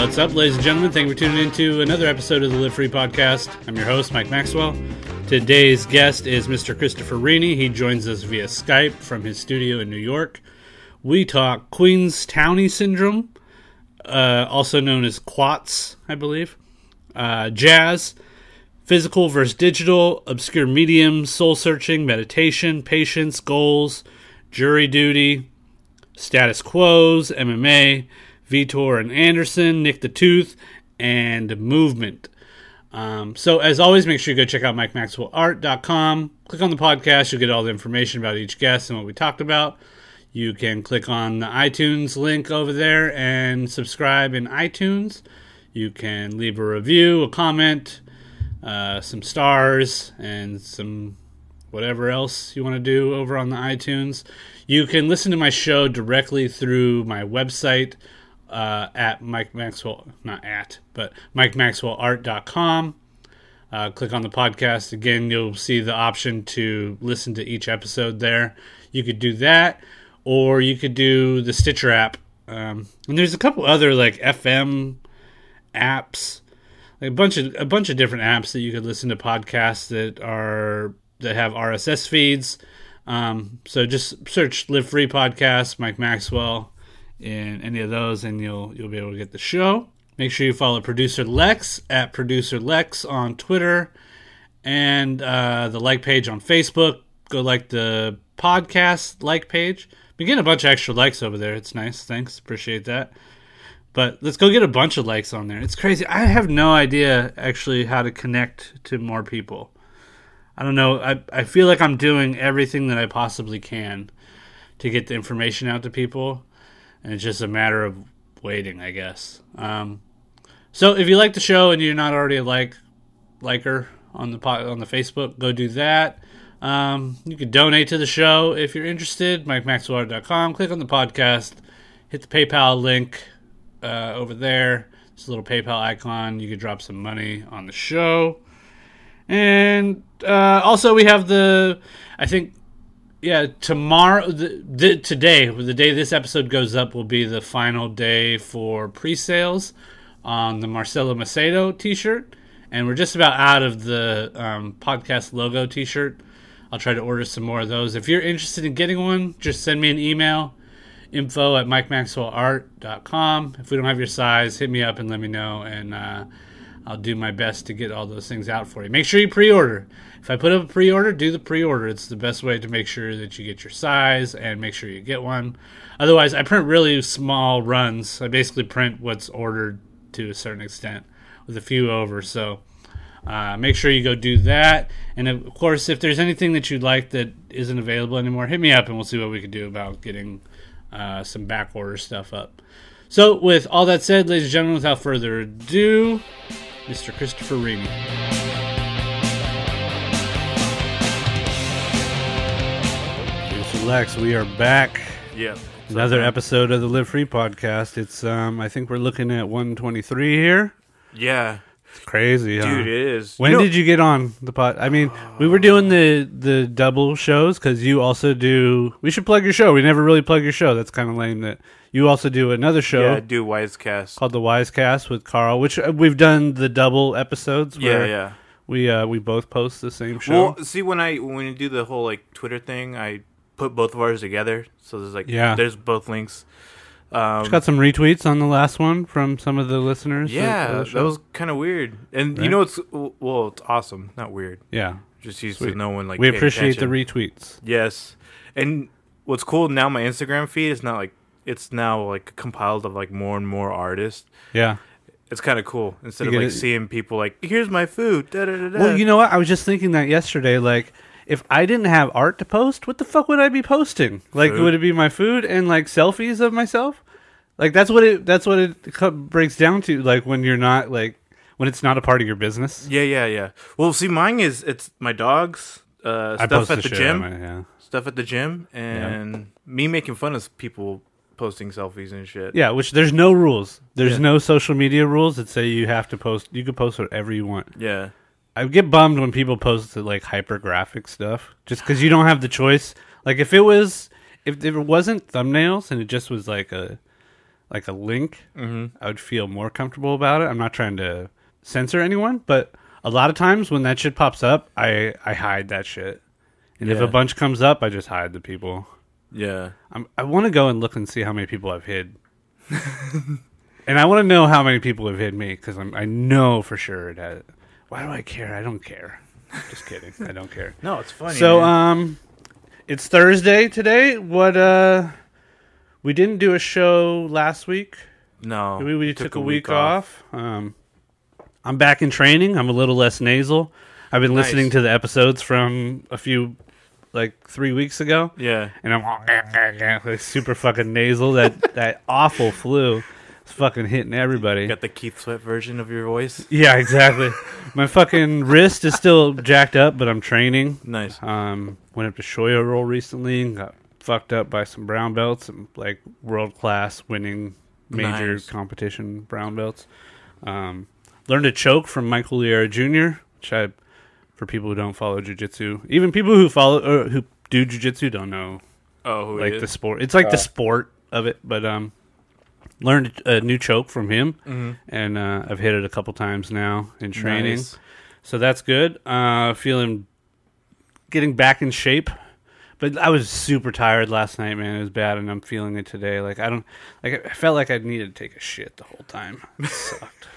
What's up, ladies and gentlemen? Thank you for tuning in to another episode of the Live Free Podcast. I'm your host, Mike Maxwell. Today's guest is Mr. Christopher Rini. He joins us via Skype from his studio in New York. We talk Queenstowney syndrome, uh, also known as QATS, I believe, uh, jazz, physical versus digital, obscure mediums, soul searching, meditation, patience, goals, jury duty, status quos, MMA, Vitor and Anderson, Nick the Tooth, and Movement. Um, so, as always, make sure you go check out MikeMaxwellArt.com. Click on the podcast, you'll get all the information about each guest and what we talked about. You can click on the iTunes link over there and subscribe in iTunes. You can leave a review, a comment, uh, some stars, and some whatever else you want to do over on the iTunes. You can listen to my show directly through my website uh, at Mike Maxwell, not at, but MikeMaxwellArt.com. Uh, click on the podcast. Again, you'll see the option to listen to each episode there. You could do that, or you could do the Stitcher app. Um, and there's a couple other like FM apps, like a bunch of a bunch of different apps that you could listen to podcasts that are that have RSS feeds. Um, so just search "Live Free Podcast" Mike Maxwell in any of those, and you'll you'll be able to get the show. Make sure you follow producer Lex at producer Lex on Twitter and uh, the like page on Facebook. Go like the podcast like page. Been getting a bunch of extra likes over there. It's nice. Thanks. Appreciate that. But let's go get a bunch of likes on there. It's crazy. I have no idea actually how to connect to more people. I don't know. I, I feel like I'm doing everything that I possibly can to get the information out to people. And it's just a matter of waiting, I guess. Um, so if you like the show and you're not already a like liker on the on the Facebook, go do that. Um, you can donate to the show if you're interested. MikeMaxwellArt.com. Click on the podcast. Hit the PayPal link uh, over there. It's a little PayPal icon. You can drop some money on the show. And uh, also, we have the, I think, yeah, tomorrow, the, the, today, the day this episode goes up, will be the final day for pre sales on the Marcelo Macedo t shirt. And we're just about out of the um, podcast logo t shirt. I'll try to order some more of those. If you're interested in getting one, just send me an email info at mikemaxwellart.com. If we don't have your size, hit me up and let me know, and uh, I'll do my best to get all those things out for you. Make sure you pre order. If I put up a pre order, do the pre order. It's the best way to make sure that you get your size and make sure you get one. Otherwise, I print really small runs. I basically print what's ordered to a certain extent with a few over. So uh, make sure you go do that. And of course, if there's anything that you'd like that isn't available anymore, hit me up and we'll see what we can do about getting uh, some back order stuff up. So, with all that said, ladies and gentlemen, without further ado, Mr. Christopher Rini. Lex, we are back. Yeah. Another episode of the Live Free podcast. It's um I think we're looking at 123 here. Yeah. It's crazy, huh? Dude, it is. When You know- did you get on the pod? I mean, we were doing the the double shows because you also do. We should plug your show. We never really plug your show. That's kind of lame. That you also do another show Yeah, do Wisecast. called the Wisecast with Carl, which uh, we've done the double episodes. Yeah, Where yeah. We uh we both post the same show. Well, see when I when you do the whole like Twitter thing, I put both of ours together. So there's like Yeah. there's both links. Um, Got some retweets on the last one from some of the listeners. yeah, the that was kind of weird. And Right? you know it's well, it's awesome, not weird. yeah. Just used Sweet. to no one like we appreciate the retweets. Yes, and what's cool now, my Instagram feed is not like it's now like compiled of like more and more artists. Yeah. It's kind of cool instead You of like it- seeing people like here's my food. Da, da, da. Well, you know what? I was just thinking that yesterday. Like, if I didn't have art to post, what the fuck would I be posting? Like, Food. would it be my food and like selfies of myself? Like, that's what it. That's what it co- breaks down to. Like, when you're not like when it's not a part of your business. Yeah, yeah, yeah. Well, see, mine is it's my dogs, uh, I stuff post at the shit gym, my- yeah. stuff at the gym, and me making fun of people posting selfies and shit. Yeah, which there's no rules. There's Yeah. no social media rules that say you have to post. You can post whatever you want. Yeah, I get bummed when people post like hypergraphic stuff just because you don't have the choice. Like if it was, if, it wasn't thumbnails and it just was like a like a link, Mm-hmm. I would feel more comfortable about it. I'm not trying to censor anyone, but a lot of times when that shit pops up, I I hide that shit. And if a bunch comes up, I just hide the people. Yeah. I'm, I want to go and look and see how many people I've hid. and I want to know how many people have hid me because I know for sure it has. Why do I care? I don't care. Just kidding. I don't care. No, it's funny. So, man. um, it's Thursday today. What, uh, we didn't do a show last week. no, We, we took, a week, off. Um, I'm back in training. I'm a little less nasal. I've been Nice. listening to the episodes from a few, like three weeks ago Yeah. and I'm like super fucking nasal. That that awful flu is fucking hitting everybody. Got the Keith Sweat version of your voice. Yeah, exactly. My fucking wrist is still jacked up, but I'm training. Nice. Um, went up to Shoyoroll recently and got fucked up by some brown belts and like world class winning major Nice. competition brown belts. Um, learned to choke from Michael Liera Jr., which I, for people who don't follow jujitsu, even people who follow or who do jujitsu don't know Oh, who like he the sport. It's like Uh, the sport of it, but um, learned a new choke from him, Mhm. and uh, I've hit it a couple times now in training, Nice. so that's good. Uh, feeling getting back in shape, but I was super tired last night, man. It was bad, and I'm feeling it today. Like I don't, like I felt like I needed to take a shit the whole time. It sucked.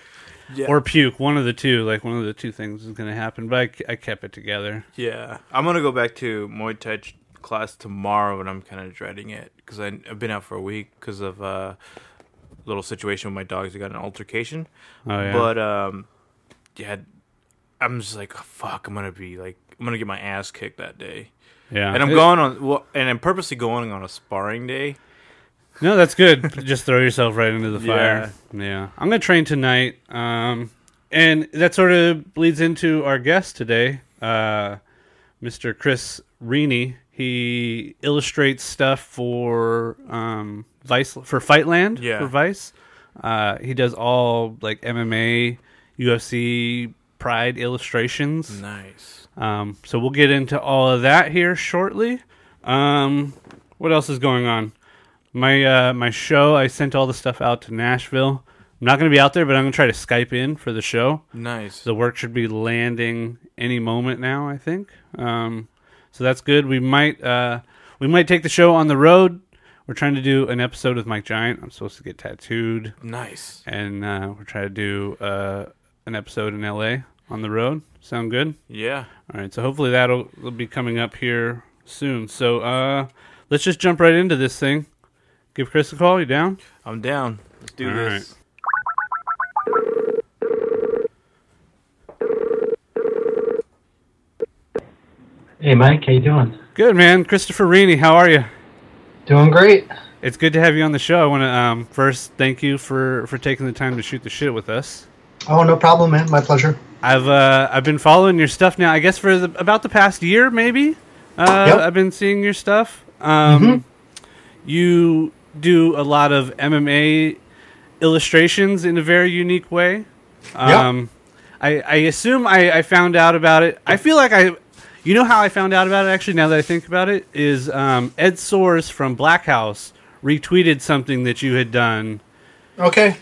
Yeah. Or puke, one of the two. Like one of the two things is going to happen, but I, I kept it together. Yeah, I'm gonna go back to Muay Thai class tomorrow, and I'm kind of dreading it because I've been out for a week because of uh, little situation with my dogs. I got an altercation, Oh yeah, but um, yeah, I'm just like, fuck, I'm gonna be like, I'm gonna get my ass kicked that day, yeah, and I'm going on, well, and I'm purposely going on a sparring day. No, that's good. Just throw yourself right into the fire. Yeah. I'm going to train tonight. Um, and that sort of bleeds into our guest today, uh, Mr. Chris Rini. He illustrates stuff for um, Vice for Fightland Yeah. for Vice. Uh, he does all like MMA, UFC, Pride illustrations. Nice. Um, so we'll get into all of that here shortly. Um, what else is going on? My uh, my show. I sent all the stuff out to Nashville. I'm not going to be out there, but I'm going to try to Skype in for the show. Nice. The work should be landing any moment now. I think. Um, so that's good. We might uh, we might take the show on the road. We're trying to do an episode with Mike Giant. I'm supposed to get tattooed, nice. and uh, we're trying to do uh, an episode in LA on the road. Sound good? Yeah. All right, so hopefully that'll will be coming up here soon. So uh, let's just jump right into this thing. Give Chris a call. You down? I'm down. Let's do All this. Hey, Mike, how you doing? Good man, Christopher Rini. How are you? Doing great. It's good to have you on the show. I want to um, first thank you for for taking the time to shoot the shit with us. Oh, no problem, man. My pleasure. I've uh, I've been following your stuff now. I guess for the, about the past year, maybe. Uh, Yep. I've been seeing your stuff. Um, You do a lot of MMA illustrations in a very unique way. Um, I, I assume I, I found out about it. I feel like I, you know how I found out about it. Actually, now that I think about it, is um, Ed Soares from Black House retweeted something that you had done. Okay.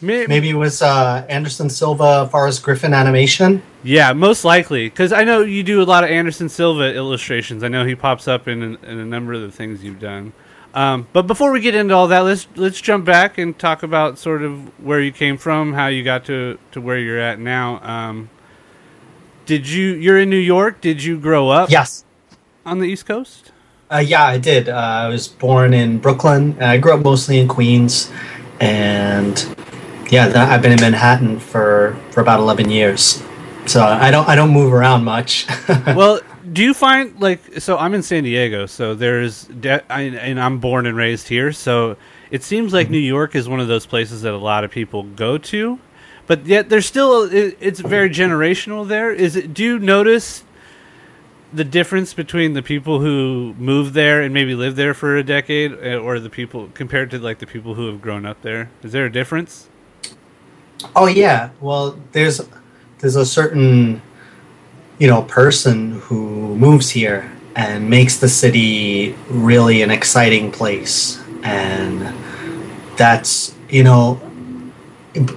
Maybe, Maybe it was uh, Anderson Silva, Forrest Griffin animation. Yeah, most likely. Because I know you do a lot of Anderson Silva illustrations. I know he pops up in, in a number of the things you've done. Um, but before we get into all that, let's let's jump back and talk about sort of where you came from, how you got to, to where you're at now. Um, did you you're in New York? Did you grow up Yes. on the East Coast? Uh, yeah, I did. Uh, I was born in Brooklyn. I grew up mostly in Queens, and yeah, I've been in Manhattan for, for about eleven years. So I don't I don't move around much. well, do you find like so? I'm in San Diego, so there's de- I, and I'm born and raised here, so it seems like New York is one of those places that a lot of people go to, but yet there's still it, it's very generational. There is it. Do you notice the difference between the people who moved there and maybe lived there for a decade, uh, or the people compared to like the people who have grown up there? Is there a difference? Oh yeah. Well, there's there's a certain you know person who moves here and makes the city really an exciting place and that's you know,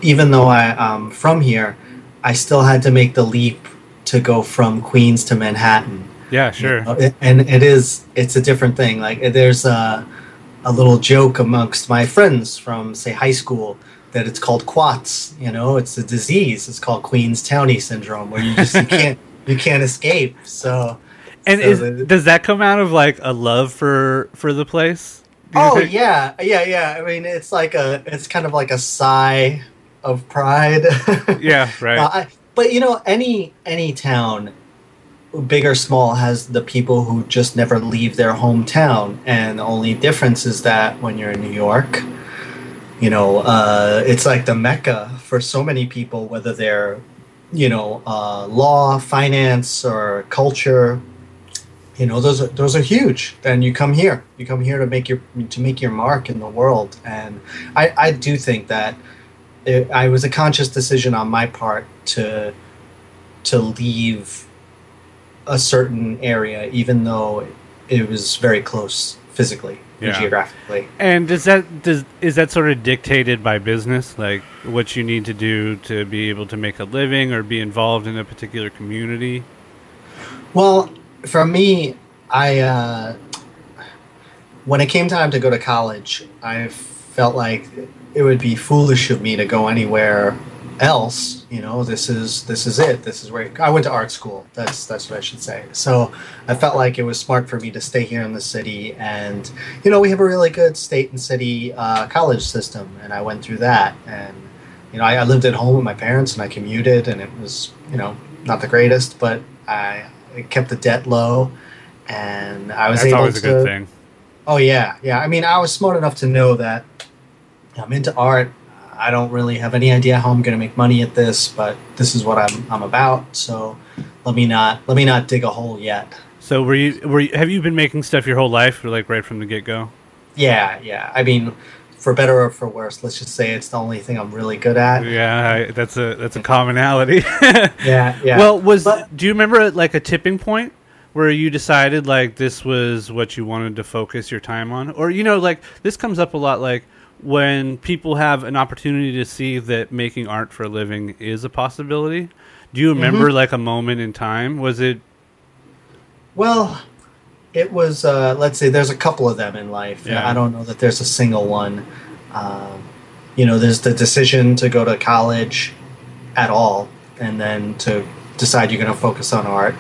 even though I am from here, I still had to make the leap to go from Queens to Manhattan. Yeah, sure. You know, and it is it's a different thing. Like there's a a little joke amongst my friends from say high school that it's called quats. You know, it's a disease. It's called Queens-Townie syndrome, where you just you can't you can't escape. So, and so is, the- does that come out of like a love for for the place? Oh think? yeah, yeah, yeah. I mean, it's like a it's kind of like a sigh of pride. yeah, right. Uh, I, but you know, any any town, big or small, has the people who just never leave their hometown, and the only difference is that when you're in New York, you know, uh, it's like the mecca for so many people, whether they're, you know, uh, law, finance, or culture. You know, those are those are huge. And you come here, you come here to make your to make your mark in the world. And I I do think that it, I was a conscious decision on my part to to leave a certain area, even though it was very close physically and geographically. And does that does is that sort of dictated by business, like what you need to do to be able to make a living or be involved in a particular community? Well, for me, I uh, when it came time to go to college, I felt like it would be foolish of me to go anywhere else. You know, this is this is it. This is where I went to art school. That's that's what I should say. So I felt like it was smart for me to stay here in the city, and you know, we have a really good state and city uh, college system, and I went through that, and you know, I, I lived at home with my parents, and I commuted, and it was you know not the greatest, but I, I kept the debt low, and I was That's able always to. a good thing. Oh yeah, yeah. I mean, I was smart enough to know that I'm into art. I don't really have any idea how I'm going to make money at this, but this is what I'm I'm about. So let me not let me not dig a hole yet. So were you were you, have you been making stuff your whole life, or like right from the get go? Yeah, yeah. I mean, for better or for worse, let's just say it's the only thing I'm really good at. Yeah, I, that's a that's a commonality. Yeah, yeah. Well, was But- do you remember like a tipping point where you decided like this was what you wanted to focus your time on, or you know, like this comes up a lot, like when people have an opportunity to see that making art for a living is a possibility. Do you remember Mm-hmm. like a moment in time? Was it Well, it was. Uh, let's say there's a couple of them in life. Yeah. I don't know that there's a single one. Um, you know, there's the decision to go to college at all, and then to decide you're going to focus on art,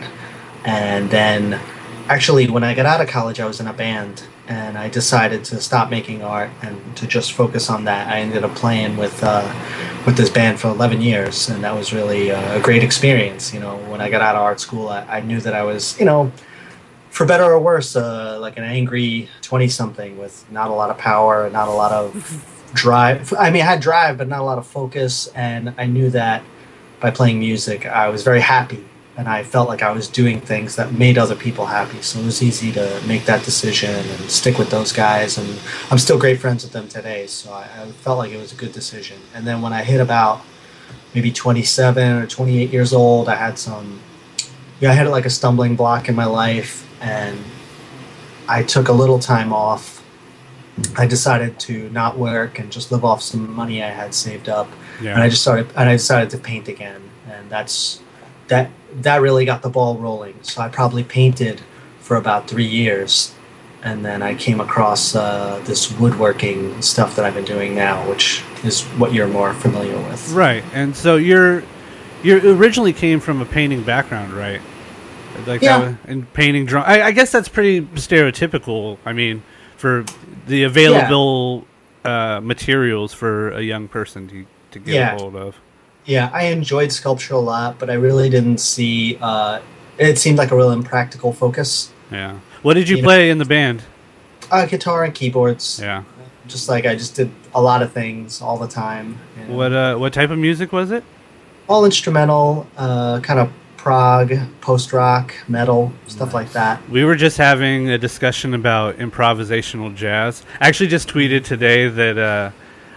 and then actually, when I got out of college, I was in a band, and I decided to stop making art and to just focus on that. I ended up playing with uh, with this band for 11 years, and that was really uh, a great experience. You know, when I got out of art school, I, I knew that I was, you know, for better or worse, uh, like an angry 20 something with not a lot of power, and not a lot of drive. I mean, I had drive, but not a lot of focus. And I knew that by playing music, I was very happy. And I felt like I was doing things that made other people happy. So it was easy to make that decision and stick with those guys. And I'm still great friends with them today. So I, I felt like it was a good decision. And then when I hit about maybe 27 or 28 years old, I had some yeah, I had like a stumbling block in my life, and I took a little time off. I decided to not work and just live off some money I had saved up, and I just started. And I decided to paint again, and that's that. That really got the ball rolling. So I probably painted for about three years, and then I came across uh, this woodworking stuff that I've been doing now, which is what you're more familiar with. Right, and so you're you originally came from a painting background, right? Like Yeah. that and painting drawing. I, I guess that's pretty stereotypical. I mean, for the available uh, materials for a young person to to get Yeah. a hold of. Yeah, I enjoyed sculpture a lot, but I really didn't see. Uh, it seemed like a real impractical focus. Yeah. What did you You know- play in the band? Uh, guitar and keyboards. Yeah. Just like I just did a lot of things all the time. What uh what type of music was it? All instrumental, uh, kind of prog, post rock, metal, stuff like that. We were just having a discussion about improvisational jazz. I actually just tweeted today that uh,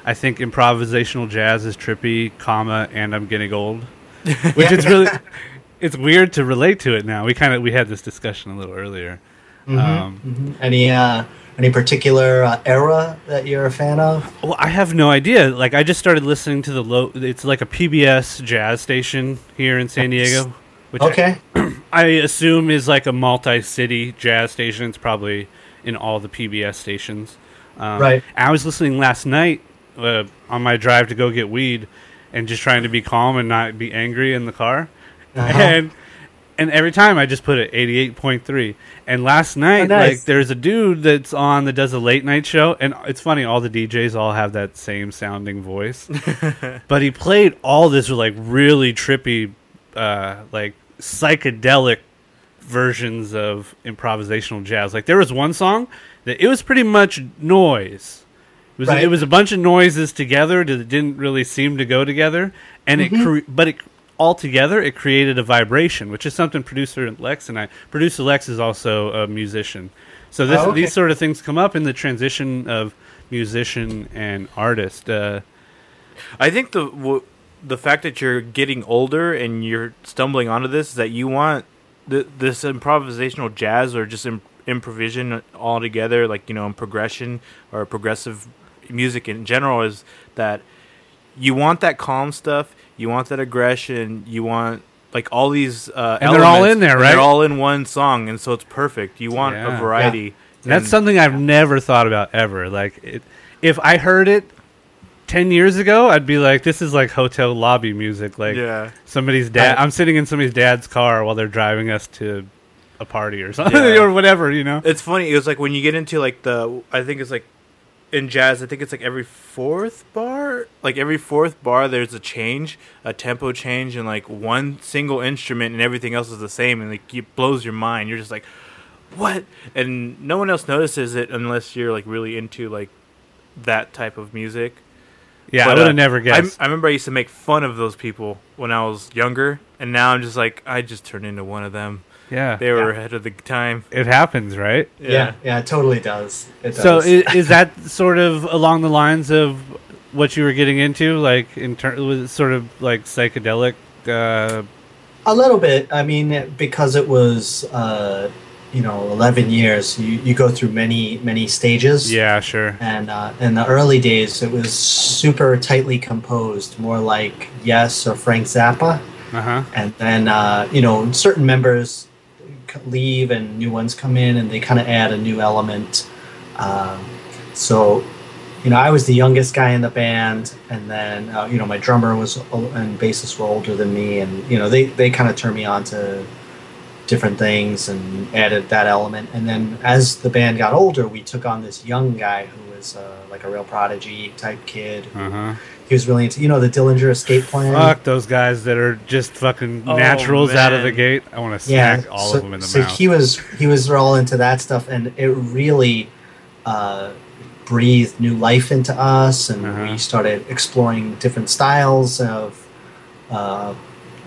I think improvisational jazz is trippy, comma, and I'm getting old. Which is really it's weird to relate to it now. We kind of we had this discussion a little earlier. Um, Mhm. Any uh, any particular uh, era that you're a fan of? Well, I have no idea. Like, I just started listening to the low. It's like a PBS jazz station here in San Diego, which I- Okay. I assume is like a multi-city jazz station. It's probably in all the PBS stations. Um, Right. I was listening last night uh, on my drive to go get weed, and just trying to be calm and not be angry in the car. Uh-huh. And and every time I just put it eighty-eight point three. And last night, Oh, nice. like there's a dude that's on that does a late night show, and it's funny. All the DJs all have that same sounding voice, but he played all this like really trippy, uh, like psychedelic versions of improvisational jazz. Like there was one song that it was pretty much noise. It was Right. it was a bunch of noises together that didn't really seem to go together, and Mm-hmm. it cre- but it all together it created a vibration, which is something producer Lex and I. Producer Lex is also a musician, so this, Oh, okay. these sort of things come up in the transition of musician and artist. Uh, I think the w- the fact that you're getting older and you're stumbling onto this is that you want th- this improvisational jazz or just Im- improvisation all together, like you know, in progression or progressive music in general, is that you want that calm stuff, you want that aggression, you want like all these uh, And they're all in there, right? They're all in one song, and so it's perfect. You want Yeah. a variety. That's And- something I've never thought about ever. Like, it, if I heard it ten years ago, I'd be like, "This is like hotel lobby music." Like yeah. somebody's dad. I- I'm sitting in somebody's dad's car while they're driving us to a party or something Yeah. or whatever. You know? It's funny. It was like when you get into like the, I think it's like in jazz. I think it's like every fourth bar, like every fourth bar, there's a change, a tempo change, and like one single instrument, and everything else is the same, and like it blows your mind. You're just like, what? And no one else notices it unless you're like really into like that type of music. Yeah, But, I would uh, have never I, guessed. I remember I used to make fun of those people when I was younger, and now I'm just like, I just turned into one of them. yeah, They were Yeah. ahead of the time. it happens, right? Yeah. yeah, it totally does. It does. So is, is that sort of along the lines of what you were getting into, like in terms with sort of like psychedelic? Uh, A little bit. I mean, because it was, uh, you know, 11 years, you, you go through many, many stages. yeah, sure. And uh, in the early days, it was super tightly composed, more like Yes or Frank Zappa. Uh huh. And then, uh, you know, certain members leave and new ones come in and they kind of add a new element. Um, so, you know, I was the youngest guy in the band, and then, uh, you know, my drummer was and bassist were older than me, and, you know, they, they kind of turned me on to different things and added that element. And then as the band got older, we took on this young guy who was uh, like a real prodigy type kid. Uh huh. He was really into, you know, the Dillinger Escape Plan. Fuck those guys that are just fucking Oh, naturals out of the gate. I want to yeah, smack all so, of them in the so mouth. he was he was all into that stuff, and it really uh, breathed new life into us, and Uh-huh. we started exploring different styles of, uh,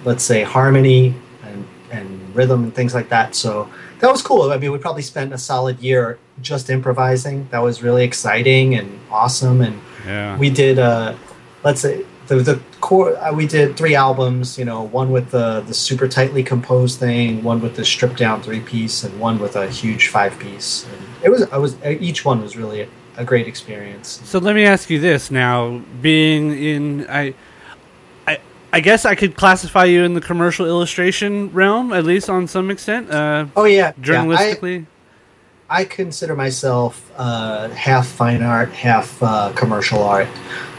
let's say, harmony and and rhythm and things like that. So that was cool. I mean, we probably spent a solid year just improvising. That was really exciting and awesome, and yeah. we did uh let's say the the core uh, we did three albums you know one with the the super tightly composed thing one with the stripped down three piece and one with a huge five piece and it was i was each one was really a, a great experience So let me ask you this now: being in, I, I, guess I could classify you in the commercial illustration realm, at least on some extent, uh, oh yeah journalistically. yeah, I, I consider myself uh half fine art half uh commercial art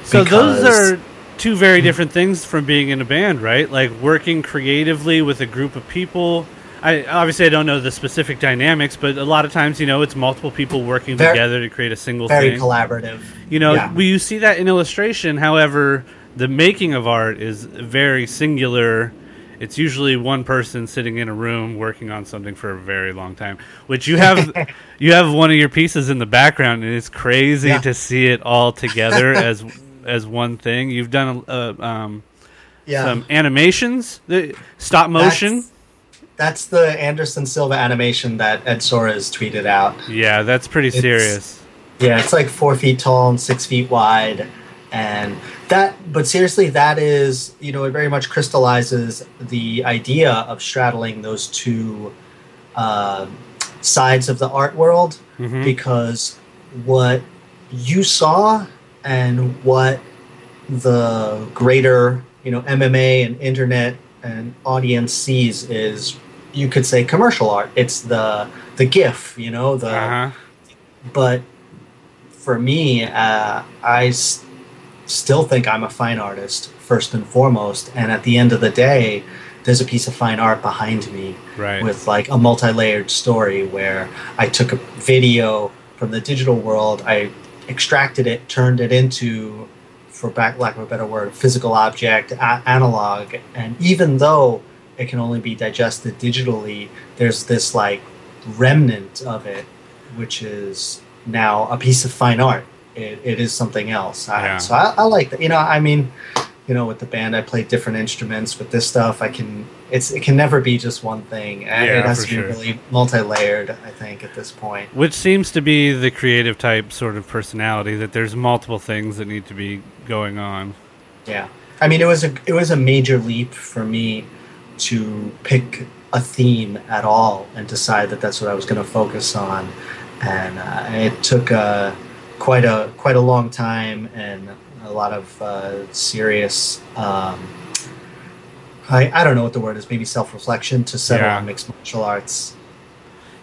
so those are two very different things from being in a band, right? Like working creatively with a group of people. I obviously I don't know the specific dynamics, but a lot of times, you know, it's multiple people working Ver- together to create a single very thing. collaborative You know, Yeah. we you see that in illustration. However, the making of art is very singular. It's usually one person sitting in a room working on something for a very long time. Which you have, you have one of your pieces in the background, and it's crazy Yeah. to see it all together as as one thing. You've done uh, um, yeah some animations, the stop motion. That's- that's the anderson silva animation that ed soares tweeted out yeah, that's pretty It's- serious. Yeah, it's like four feet tall and six feet wide, and that. But seriously, that is you know it very much crystallizes the idea of straddling those two uh, sides of the art world Mhm. because what you saw and what the greater you know MMA and internet and audience sees is you could say commercial art. It's the the GIF, you know, the Uh-huh. but for me, uh, I still think I'm a fine artist first and foremost. And at the end of the day, there's a piece of fine art behind me Right. with like a multi-layered story where I took a video from the digital world, I extracted it, turned it into, for back lack of a better word, physical object, a- analog, and even though it can only be digested digitally, there's this like remnant of it, which is now a piece of fine art. It, it is something else. I, Yeah. So I, I like that. You know, I mean, you know, with the band, I play different instruments. With this stuff, I can. It's it can never be just one thing. Yeah, it has to be sure. really multi-layered. I think at this point. Which seems to be the creative type sort of personality that there's multiple things that need to be going on. Yeah, I mean, it was a it was a major leap for me to pick a theme at all and decide that that's what I was going to focus on, and uh, it took uh, quite a quite a long time and a lot of uh, serious. Um, I, I don't know what the word is. Maybe self reflection to settle Yeah. on mixed martial arts.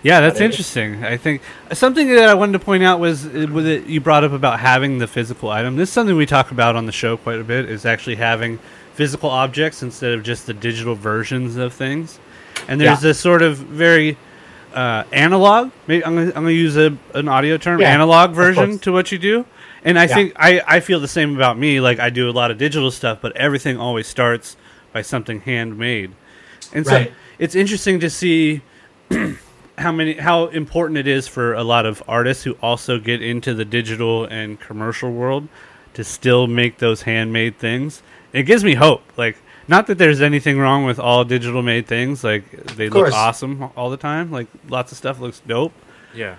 Yeah, that's interesting. I think something that I wanted to point out was that you brought up about having the physical item. This is something we talk about on the show quite a bit. Is actually having physical objects instead of just the digital versions of things. And there's Yeah. this sort of very uh, analog. Maybe I'm gonna, use a, an audio term. Yeah, analog version to what you do. And I Yeah. think I, I feel the same about me. Like I do a lot of digital stuff, but everything always starts by something handmade. And so Right. it's interesting to see how many how important it is for a lot of artists who also get into the digital and commercial world to still make those handmade things. It gives me hope. Like not that there's anything wrong with all digital made things. Like they look course. awesome all the time. Like lots of stuff looks dope. Yeah.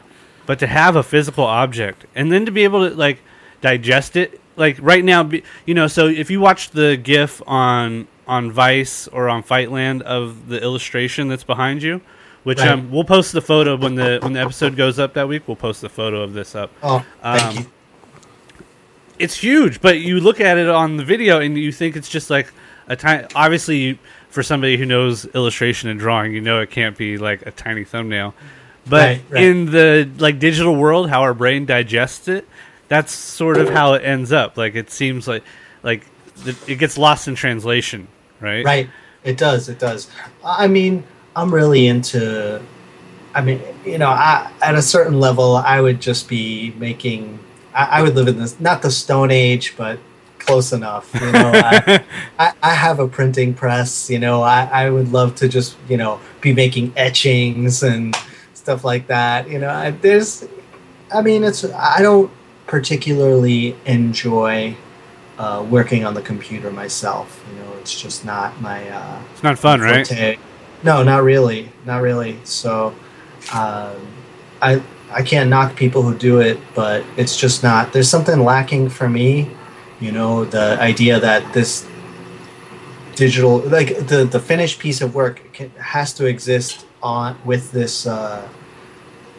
But to have a physical object and then to be able to like digest it, like right now, be, you know. So if you watch the GIF on on Vice or on Fightland of the illustration that's behind you, which Right. um, we'll post the photo when the when the episode goes up that week. We'll post the photo of this up. Oh, thank Um, you. It's huge, but you look at it on the video and you think it's just like a tiny. Obviously, for somebody who knows illustration and drawing, you know it can't be like a tiny thumbnail. But Right, right. in the like digital world, how our brain digests it, that's sort of how it ends up. Like it seems like like it gets lost in translation, right? Right. It does. It does. I mean, I'm really into. I mean, you know, I, at a certain level, I would just be making. I, I would live in this not the Stone Age, but close enough. You know, I, I, I have a printing press. You know, I, I would love to just you know be making etchings and stuff like that. You know, I, there's. I mean, it's. I don't particularly enjoy uh, working on the computer myself. You know, it's just not my uh, It's not fun, right? forte. No, not really, not really. So, um, I I can't knock people who do it, but it's just not. There's something lacking for me. You know, the idea that this digital, like the the finished piece of work, can, has to exist on with this uh,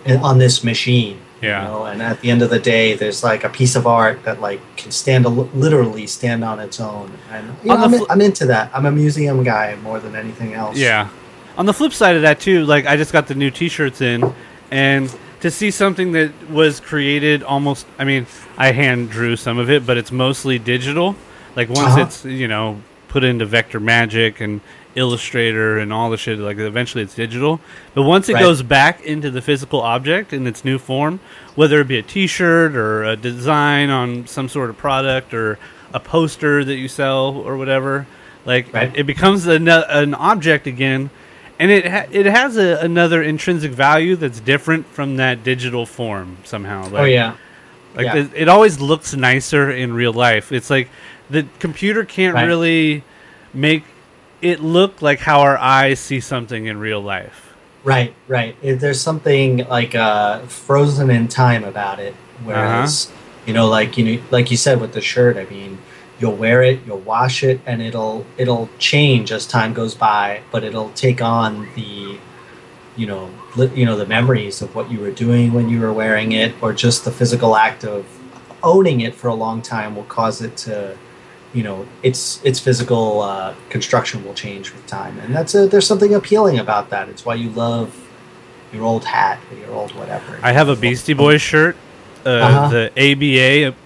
on this machine. Yeah. You know, and at the end of the day, there's like a piece of art that like can stand al- literally stand on its own. And you know, I'm, fl- I'm into that. I'm a museum guy more than anything else. Yeah. On the flip side of that too, like I just got the new T-shirts in, and to see something that was created almost, I mean, I hand drew some of it, but it's mostly digital. Like once Uh-huh. it's you know put into Vector Magic and Illustrator and all the shit, like eventually it's digital. But once it Right. goes back into the physical object in its new form, whether it be a T-shirt or a design on some sort of product or a poster that you sell or whatever, like Right. it becomes an, an object again and it ha- it has a, another intrinsic value that's different from that digital form somehow. Like, oh yeah. like yeah. it, it always looks nicer in real life. It's like the computer can't Right. really make it look like how our eyes see something in real life. Right, right. It, there's something like uh, frozen in time about it. Whereas, Uh-huh. you know, like you know, like you said with the shirt. I mean, you'll wear it, you'll wash it, and it'll it'll change as time goes by. But it'll take on the, you know, you know, the memories of what you were doing when you were wearing it, or just the physical act of owning it for a long time will cause it to, you know, its its physical uh, construction will change with time, and that's a there's something appealing about that. It's why you love your old hat or your old whatever. I have a Beastie Boys shirt, uh, Uh-huh. the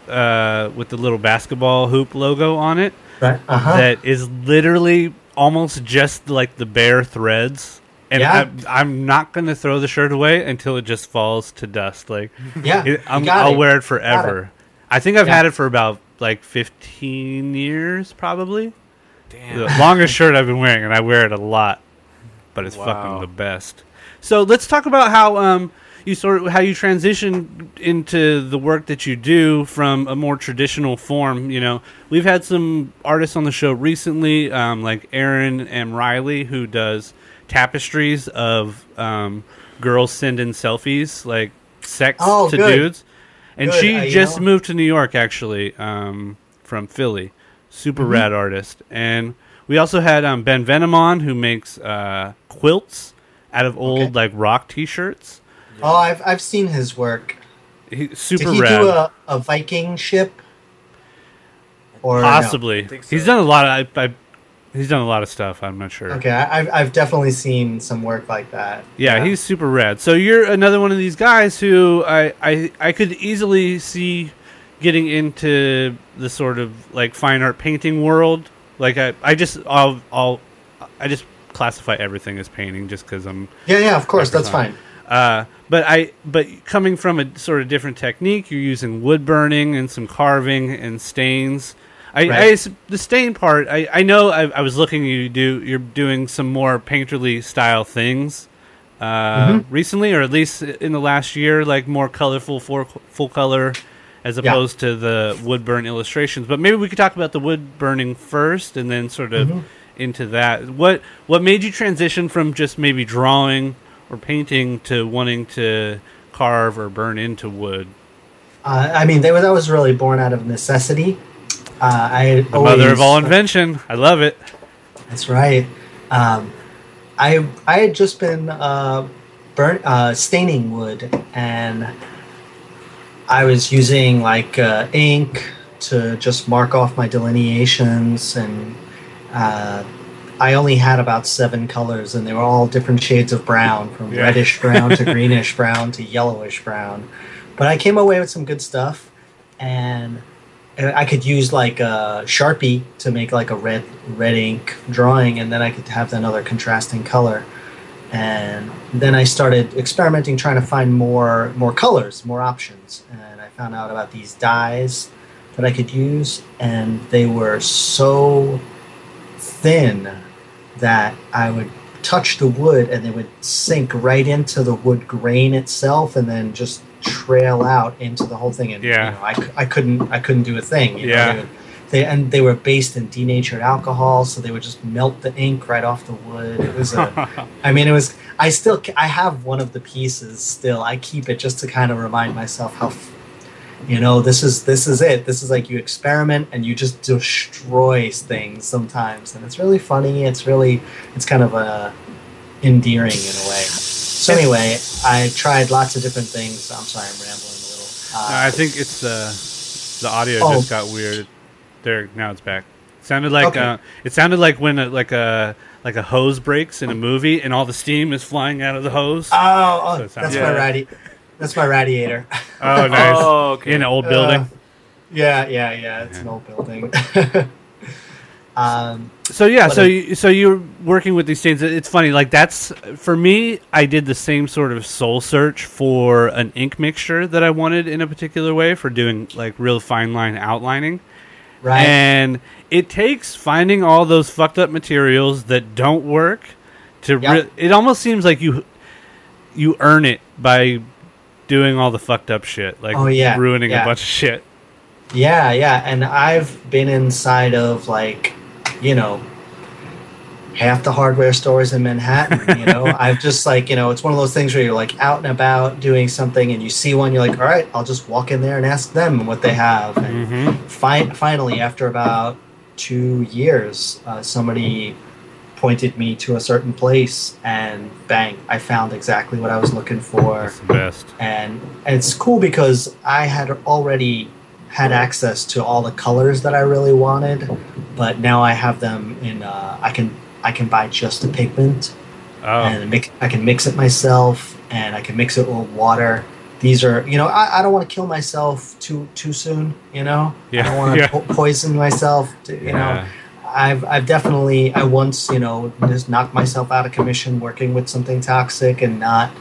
ABA uh, with the little basketball hoop logo on it. right? Uh-huh. that is literally almost just like the bare threads. And Yeah. I'm, I'm not going to throw the shirt away until it just falls to dust. Like, yeah, it, I'm, I'll it. wear it forever. I think I've Yeah. had it for about like 15 years, probably. Damn. The longest shirt I've been wearing, and I wear it a lot. But it's Wow. fucking the best. So let's talk about how um you sort of how you transition into the work that you do from a more traditional form. You know, we've had some artists on the show recently, um, like Erin M. Riley, who does tapestries of um, girls sending selfies, like sex Oh, to good. dudes. And Good. she Uh, just know- moved to New York, actually, um, from Philly. Super Mm-hmm. rad artist. And we also had um, Ben Venom on, who makes uh, quilts out of old Okay. like rock T-shirts. Oh, I've I've seen his work. He, Did he rad. do a, a Viking ship? Or? Possibly. I think so. He's done a lot of. I, I, he's done a lot of stuff. I'm not sure. Okay, I, I've I've definitely seen some work like that. Yeah, he's super rad. So you're another one of these guys who I, I I could easily see getting into the sort of like fine art painting world. Like I I just I'll I'll I just classify everything as painting just because I'm yeah, yeah. Of course, that's fine. Uh, but I, but coming from a sort of different technique, you're using wood burning and some carving and stains. I, Right. I the stain part, I, I know. I, I was looking. You do. You're doing some more painterly style things uh, Mm-hmm. recently, or at least in the last year, like more colorful, full, full color, as Yeah. opposed to the wood burn illustrations. But maybe we could talk about the wood burning first, and then sort of Mm-hmm. into that. What what made you transition from just maybe drawing or painting to wanting to carve or burn into wood? Uh, I mean, they that was really born out of necessity. Uh, I The mother of all invention. I love it. That's right. Um, I I had just been uh, burn uh, staining wood, and I was using like uh, ink to just mark off my delineations, and uh, I only had about seven colors, and they were all different shades of brown, from Yeah. reddish brown to greenish brown to yellowish brown. But I came away with some good stuff, and I could use like a sharpie to make like a red red ink drawing, and then I could have another contrasting color. And then I started experimenting, trying to find more more colors, more options. And I found out about these dyes that I could use, and they were so thin that I would touch the wood and they would sink right into the wood grain itself, and then just trail out into the whole thing. And Yeah. you know, I, I couldn't I couldn't do a thing. You know, Yeah. they, they and they were based in denatured alcohol, so they would just melt the ink right off the wood. It was a, I mean, it was. I still I have one of the pieces still. I keep it just to kind of remind myself how. You know, this is this is it. This is like you experiment and you just destroy things sometimes, and it's really funny. It's really, it's kind of uh, endearing in a way. So anyway, I tried lots of different things. I'm sorry, I'm rambling a little. Uh, I think it's uh, the audio Oh. just got weird. There, now it's back. sounded like Okay. uh, it sounded like when a, like a like a hose breaks in a movie and all the steam is flying out of the hose. oh, oh So it that's my Yeah. Radi- That's my radiator. oh, nice. Oh, okay. In an old Uh, building. yeah, yeah, yeah. It's an old building. um, So yeah, so it- you, so you're working with these things. It's funny, like that's for me. I did the same sort of soul search for an ink mixture that I wanted in a particular way for doing like real fine line outlining, right. and it takes finding all those fucked up materials that don't work to. Yep. Re- it almost seems like you you earn it by doing all the fucked up shit, like Oh, yeah, ruining a bunch of shit. Yeah, yeah, and I've been inside of like, you know, half the hardware stores in Manhattan. You know, I've just like, you know, it's one of those things where you're like out and about doing something, and you see one, you're like, all right, I'll just walk in there and ask them what they have. And hmm fi- finally, after about two years, uh, somebody pointed me to a certain place, and bang, I found exactly what I was looking for. That's the best. and and it's cool because I had already had access to all the colors that I really wanted, but now I have them in. Uh, I can I can buy just the pigment Oh, and mix, I can mix it myself, and I can mix it with water. These are you know I, I don't want to kill myself too too soon. You know Yeah, I don't want to yeah. po- poison myself. To, you know yeah. I've I've definitely I once you know just knocked myself out of commission working with something toxic and not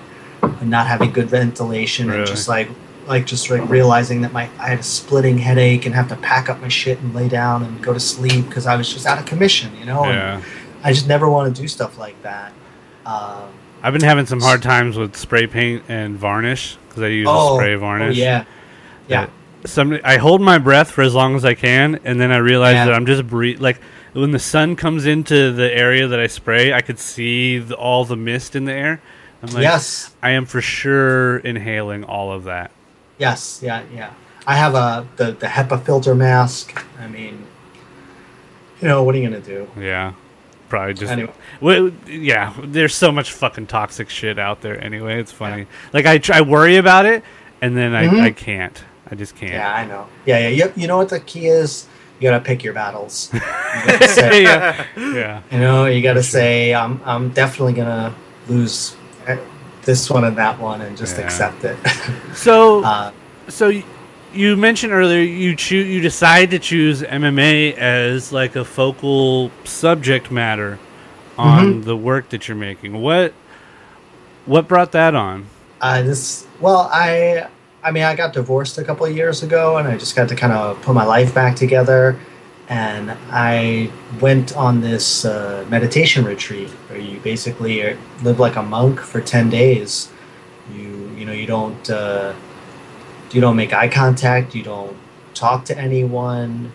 and not having good ventilation Really? and just like like just like realizing that my I had a splitting headache and have to pack up my shit and lay down and go to sleep because I was just out of commission you know and yeah. I just never want to do stuff like that. Um, I've been having some hard times with spray paint and varnish because I use a oh, spray oh, varnish. yeah, yeah. Some I hold my breath for as long as I can, and then I realize Yeah. that I'm just breathe. Like when the sun comes into the area that I spray, I could see the, all the mist in the air. I'm like, yes, I am for sure inhaling all of that. yes, yeah, yeah. I have a the the HEPA filter mask. I mean, you know what are you gonna do? Yeah, probably just. Anyway. Well, yeah, there's so much fucking toxic shit out there. Anyway, it's funny. Like I, try, I worry about it, and then I, Mhm. I can't. I just can't. Yeah, I know. Yeah, yeah. You, you know what the key is? You gotta pick your battles. You, gotta say, yeah, yeah. you know, you gotta say, I'm, I'm definitely gonna lose uh, this one and that one, and just Yeah. accept it. So, uh, so you mentioned earlier you choose you decide to choose MMA as like a focal subject matter on the work that you're making. What what brought that on? uh, this, well, I, I mean, I got divorced a couple of years ago, and I just got to kind of put my life back together. And I went on this uh, meditation retreat where you basically live like a monk for ten days. You, you know, you don't. Uh, you don't make eye contact you don't talk to anyone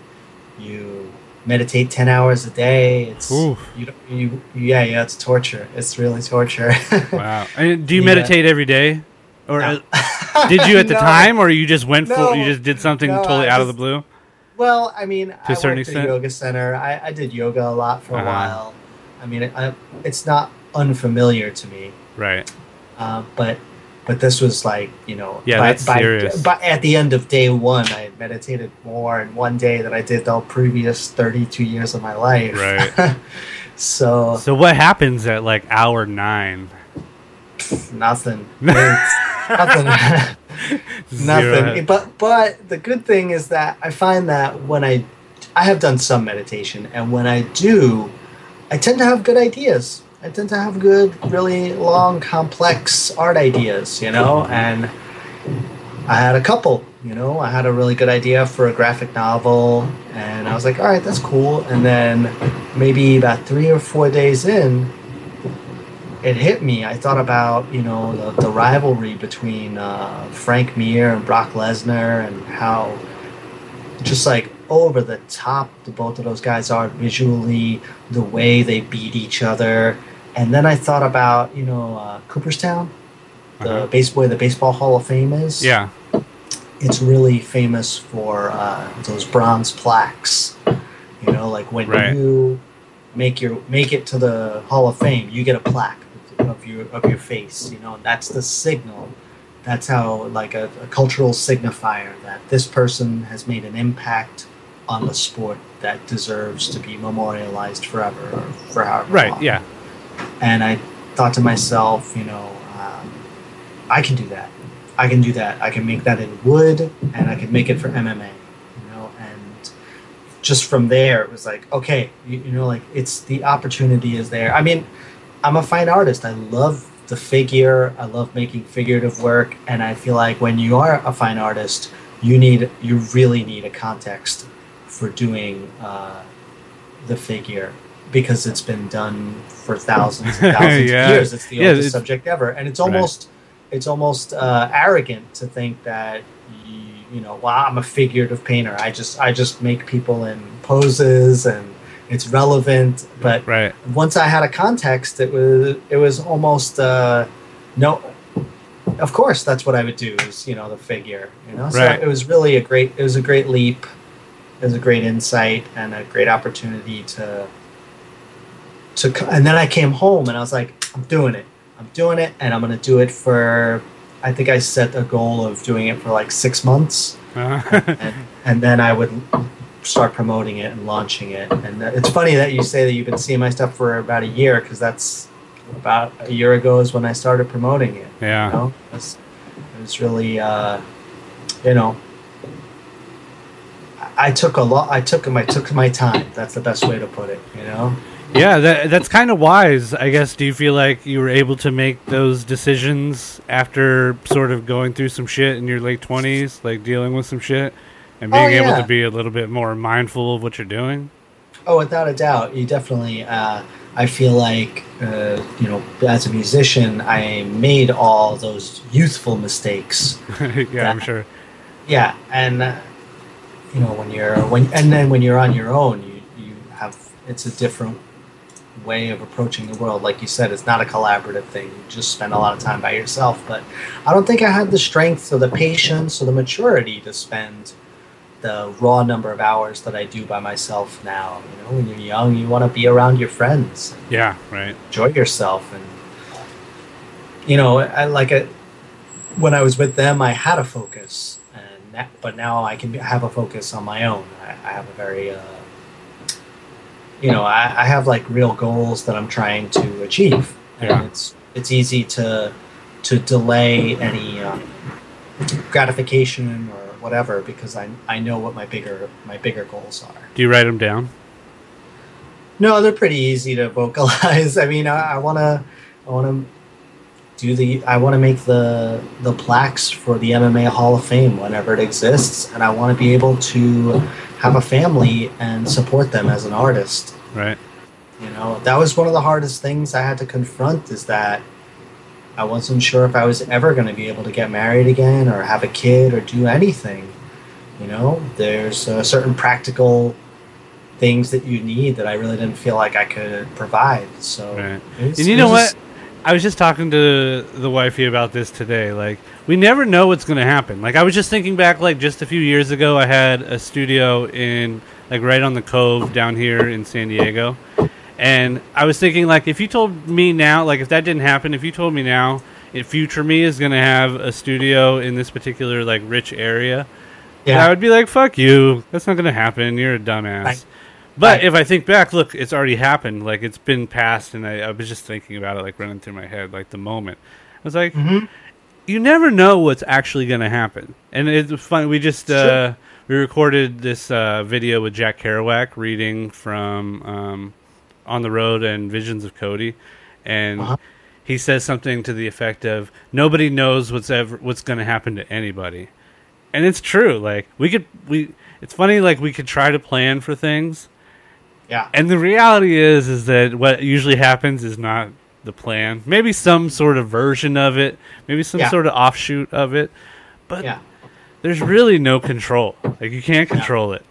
you meditate 10 hours a day it's Oof. you, don't- you yeah yeah it's torture it's really torture Wow. And do you Yeah. meditate every day, or No. uh, did you at the No. time, or you just went full? No. You just did something totally I out of the blue. well i mean a I certain worked at extent? a yoga center I, I did yoga a lot for a Uh-huh. while i mean it, I, it's not unfamiliar to me Right. uh, but but this was like you know Yeah, by, that's by, serious. by at the end of day one i meditated more in one day than i did the previous 32 years of my life Right. so So what happens at like hour nine? nothing nothing. Zero. nothing but but the good thing is that i find that when i i have done some meditation and when i do i tend to have good ideas. I tend to have good really long complex art ideas you know? And i had a couple you know? I had a really good idea for a graphic novel and i was like all right that's cool. And then maybe about three or four days in it hit me. I thought about you know the, the rivalry between uh, Frank Mir and Brock Lesnar and how just like over the top the both of those guys are visually, the way they beat each other, and then I thought about you know uh, Cooperstown, the Uh-huh. baseball the baseball Hall of Fame is. Yeah. it's really famous for uh, those bronze plaques. You know, like when Right. you make your make it to the Hall of Fame, you get a plaque of your of your face. You know, that's the signal. That's how like a, a cultural signifier that this person has made an impact on the sport that deserves to be memorialized forever or for however Right. long. Yeah. And I thought to myself, you know, um, I can do that. I can do that. I can make that in wood, and I can make it for MMA. You know, and just from there, it was like, okay, you, you know, like it's the opportunity is there. I mean, I'm a fine artist. I love the figure. I love making figurative work, and I feel like when you are a fine artist, you need you really need a context for doing uh, the figure because it's been done for thousands and thousands Yeah. of years. It's the Yeah, oldest it's- subject ever, and it's Right. almost it's almost uh, arrogant to think that you, you know, well, I'm a figurative painter. I just I just make people in poses and it's relevant. But Right. once I had a context, it was it was almost uh, no. Of course, that's what I would do. Is you know the figure. You know, so Right. it was really a great. It was a great leap. It was a great insight and a great opportunity to to and then I came home and I was like, I'm doing it. I'm doing it, and I'm gonna do it for. I think I set a goal of doing it for like six months, Uh, and, and then I would start promoting it and launching it. And it's funny that you say that you've been seeing my stuff for about a year because that's about a year ago is when I started promoting it. yeah. You know, it was, it was really, uh, you know, I- took a lot. I took my took my time. That's the best way to put it. You know. Yeah, that, that's kind of wise, I guess. Do you feel like you were able to make those decisions after sort of going through some shit in your late 20s, like dealing with some shit, and being Oh, able to be a little bit more mindful of what you're doing? Oh, without a doubt, you definitely. Uh, I feel like uh, you know, as a musician, I made all those youthful mistakes. yeah, I'm sure. Yeah, and uh, you know when you're when and then when you're on your own, you you have it's a different way of approaching the world. Like you said, it's not a collaborative thing. You just spend a lot of time by yourself. But I don't think I had the strength or the patience or the maturity to spend the raw number of hours that I do by myself now. You know, when you're young, you want to be around your friends, Yeah, right. enjoy yourself, and you know, I like it. When I was with them, I had a focus, and that, but now I can have a focus on my own. I, I have a very, uh, you know, I, I have like real goals that I'm trying to achieve, and Yeah. it's it's easy to to delay any um, gratification or whatever because I I know what my bigger my bigger goals are. Do you write them down? No, they're pretty easy to vocalize. I mean, I, I want to, I want to do the, I want to make the the plaques for the MMA Hall of Fame whenever it exists, and I want to be able to have a family and support them as an artist. Right. You know, that was one of the hardest things I had to confront is that I wasn't sure if I was ever going to be able to get married again or have a kid or do anything. You know, there's uh, certain practical things that you need that I really didn't feel like I could provide. So, Right. And you know was what? I was just talking to the wifey about this today. Like, we never know what's going to happen. Like, I was just thinking back, like, just a few years ago, I had a studio in, like, right on the cove down here in San Diego. And I was thinking, like, if you told me now, like, if that didn't happen, if you told me now, if future me is going to have a studio in this particular, like, rich area, Yeah. I would be like, fuck you. That's not going to happen. You're a dumbass. Right. But Right. if I think back, look, it's already happened. Like it's been passed, and I, I was just thinking about it, like running through my head, like the moment. I was like, Mhm. you never know what's actually going to happen. And it's fun. We just uh, we recorded this uh, video with Jack Kerouac reading from um, On the Road and Visions of Cody, and Uh-huh. he says something to the effect of, "Nobody knows what's ever what's going to happen to anybody." And it's true. Like we could we. It's funny. Like we could try to plan for things. Yeah. And the reality is, is that what usually happens is not the plan. Maybe some sort of version of it, maybe some Yeah. sort of offshoot of it, but Yeah. there's really no control. Like you can't control it.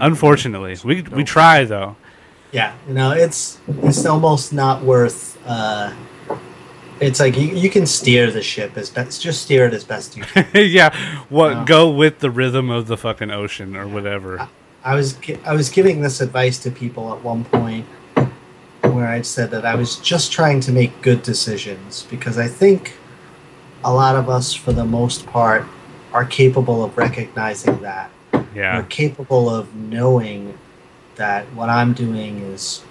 Unfortunately, we we try though. Yeah. You know, it's it's almost not worth. Uh, it's like you, you can steer the ship as best. Just steer it as best you can. yeah, what Yeah. go with the rhythm of the fucking ocean or whatever. I was I was giving this advice to people at one point where I said that I was just trying to make good decisions because I think a lot of us, for the most part, are capable of recognizing that. Yeah, We're capable of knowing that what I'm doing is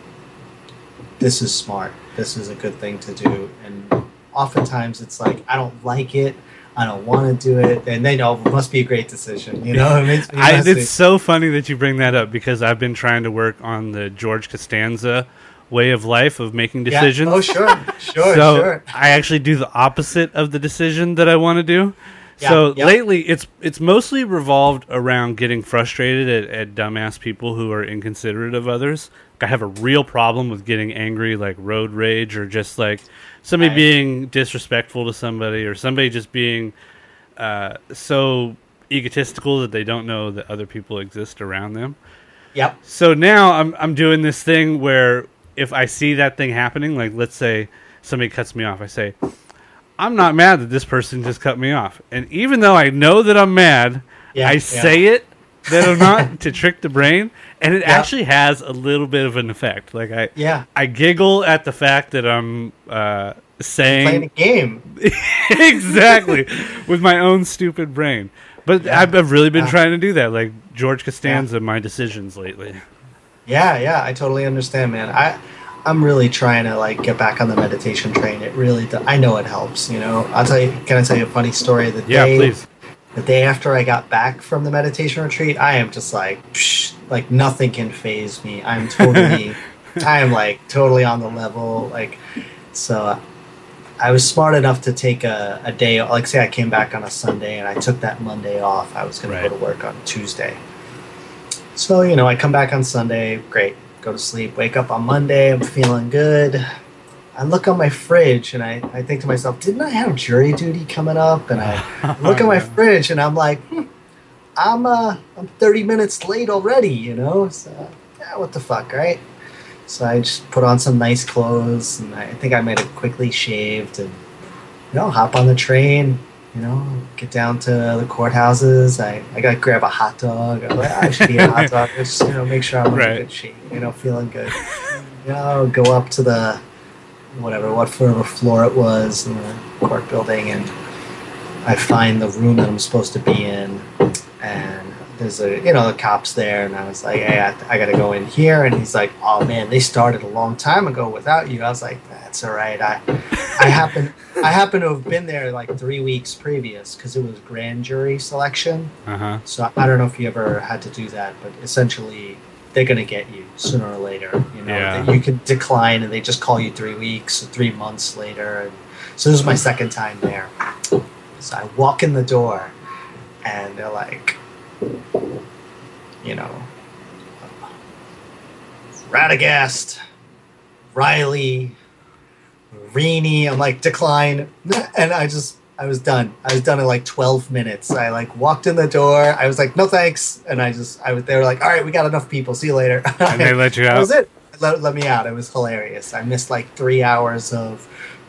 this is smart. This is a good thing to do. And oftentimes it's like I don't like it. I don't want to do it, and they know it must be a great decision. You know, it makes me I, it's so funny that you bring that up because I've been trying to work on the George Costanza way of life of making Yeah. decisions. Oh, sure, sure, so sure. I actually do the opposite of the decision that I want to do. Yeah, so yeah. lately, it's it's mostly revolved around getting frustrated at, at dumbass people who are inconsiderate of others. I have a real problem with getting angry, like road rage, or just like somebody Right. being disrespectful to somebody, or somebody just being uh, so egotistical that they don't know that other people exist around them. Yep. So now I'm I'm doing this thing where if I see that thing happening, like let's say somebody cuts me off, I say, I'm not mad that this person just cut me off. And even though I know that I'm mad, Yeah, I yeah. say it that are not to trick the brain, and it Yeah. actually has a little bit of an effect. Like I, Yeah. I giggle at the fact that I'm uh, Playing saying a game. exactly with my own stupid brain. But I've, I've really been trying to do that, like George Costanza, my decisions lately. Yeah, yeah, I totally understand, man. I I'm really trying to like get back on the meditation train. It really do, I know it helps, you know. I'll tell you can I tell you a funny story the Yeah, day please. the day after I got back from the meditation retreat, I am just like psh, like nothing can faze me. I'm totally I am like totally on the level like so I was smart enough to take a, a day like say I came back on a Sunday and I took that Monday off. I was gonna go to work on Tuesday. So, you know, I come back on Sunday, great, go to sleep, wake up on Monday, I'm feeling good. I look on my fridge and I, I think to myself, didn't I have jury duty coming up? And I look at my fridge and I'm like, hmm, I'm uh I'm 30 minutes late already, you know? So yeah, what the fuck, right? So I just put on some nice clothes and I think I might have quickly shaved and you know, hop on the train, you know, get down to the courthouses. I, I gotta grab a hot dog. I'm like, ah, I should eat a hot dog. Just, you know, make sure I'm in Right. good shape, you know, feeling good. You know, go up to the whatever, whatever floor it was in the court building and I find the room that I'm supposed to be in and there's a you know the cops there and I was like hey I, I gotta go in here and he's like oh man they started a long time ago without you I was like that's all right I I happen I happen to have been there like three weeks previous because it was grand jury selection Uh huh. so I don't know if you ever had to do that but essentially they're gonna get you sooner or later you know Yeah. you can decline and they just call you three weeks or three months later and so this is my second time there so I walk in the door and they're like you know Radagast, Riley, Rini. I'm like, decline. And I just, I was done. I was done in like 12 minutes. I like walked in the door. I was like, no thanks. And I just, I was, they were like, all right, we got enough people. See you later. And they let you out. that was it. Let, let me out. It was hilarious. I missed like three hours of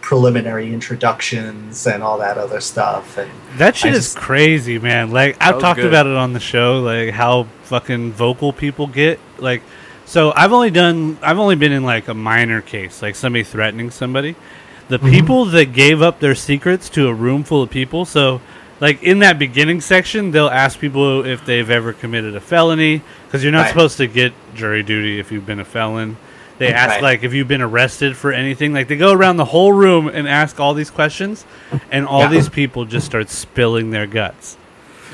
preliminary introductions and all that other stuff. And That shit I is crazy, man. Like I've talked good. about it on the show, like how fucking vocal people get. Like, so I've only done, I've only been in like a minor case, like somebody threatening somebody. The Mhm. people that gave up their secrets to a room full of people, so like in that beginning section, they'll ask people if they've ever committed a felony because you're not Right. supposed to get jury duty if you've been a felon. They ask Right. like "Have you've been arrested for anything. Like they go around the whole room and ask all these questions, and all Yeah. these people just start spilling their guts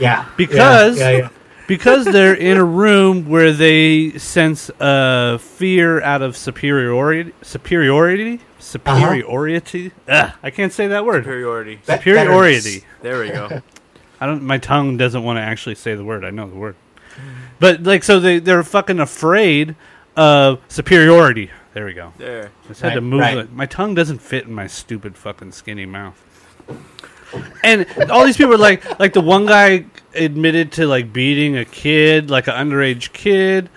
yeah. Because- Yeah, yeah, yeah. because they're in a room where they sense uh, fear out of superiority. Superiority. Superiority. Ugh, I can't say that word. Superiority. Be- Superiority. There we go. I don't. My tongue doesn't want to actually say the word. I know the word, but like so they they're fucking afraid of superiority. There we go. There. I just had to move right. it. My tongue doesn't fit in my stupid fucking skinny mouth. And all these people are like, like the one guy admitted to like beating a kid, like an underage kid.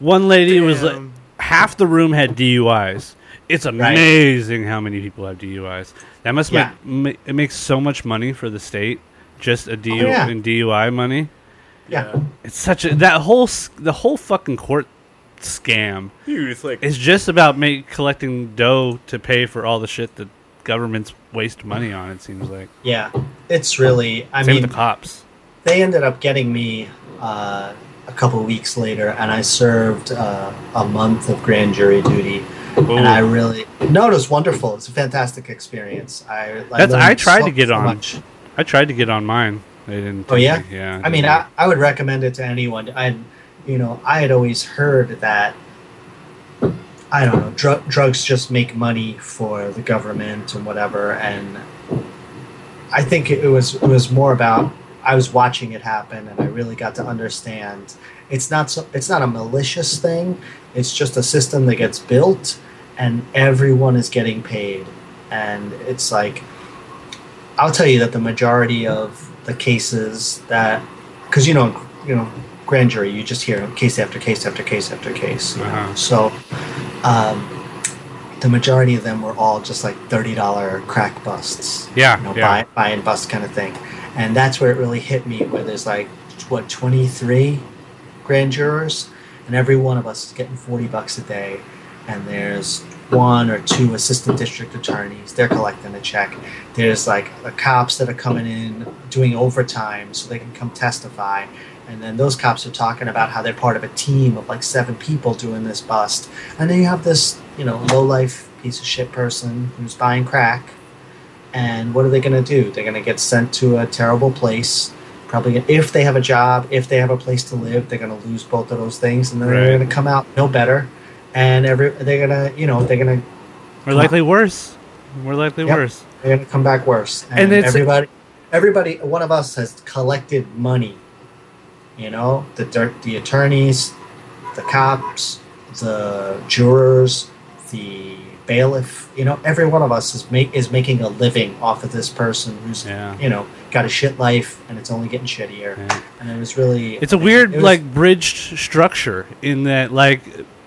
One lady was like, half the room had DUIs. It's amazing how many people have DUIs. That must Yeah. make ma- it makes so much money for the state. Just a DU Oh, yeah. in DUI money. Yeah. It's such a that whole the whole fucking court scam Dude, it's like it's just about make, collecting dough to pay for all the shit that governments waste money on. It seems like Yeah. It's really, I same mean, the cops. they ended up getting me uh, a couple weeks later, and I served uh, a month of grand jury duty. And I really no, it was wonderful. It's a fantastic experience. I I, That's- I learned tried so- to get so on. much. I tried to get on mine. They didn't. Oh, yeah? me. yeah. I mean, I, I would recommend it to anyone. I, you know, I had always heard that. I don't know. Dr- drugs just make money for the government and whatever, and I think it was it was more about I was watching it happen, and I really got to understand. It's not so. It's not a malicious thing. It's just a system that gets built, and everyone is getting paid, and it's like I'll tell you that the majority of the cases that, because you know, you know, grand jury, you just hear case after case after case after case. Uh-huh. So, um, the majority of them were all just like thirty dollar crack busts. Yeah, You know, yeah. buy buy and bust kind of thing, and that's where it really hit me. Where there's like what twenty three grand jurors, and every one of us is getting forty bucks a day, and there's one or two assistant district attorneys. They're collecting a check. There's like the cops that are coming in doing overtime so they can come testify. And then those cops are talking about how they're part of a team of like seven people doing this bust. And then you have this, you know, low life piece of shit person who's buying crack. And what are they going to do? They're going to get sent to a terrible place. Probably, if they have a job, if they have a place to live, they're going to lose both of those things, and then Right. they're going to come out no better. And every they're gonna, you know, they're gonna We're likely worse. We're likely Yep. worse. they're gonna come back worse. And it's- everybody, everybody, one of us has collected money. You know, the the attorneys, the cops, the jurors, the bailiff. You know, every one of us is make is making a living off of this person who's Yeah. you know got a shit life and it's only getting shittier. Yeah. And it was really It's a weird, was- like, bridged structure in that, like,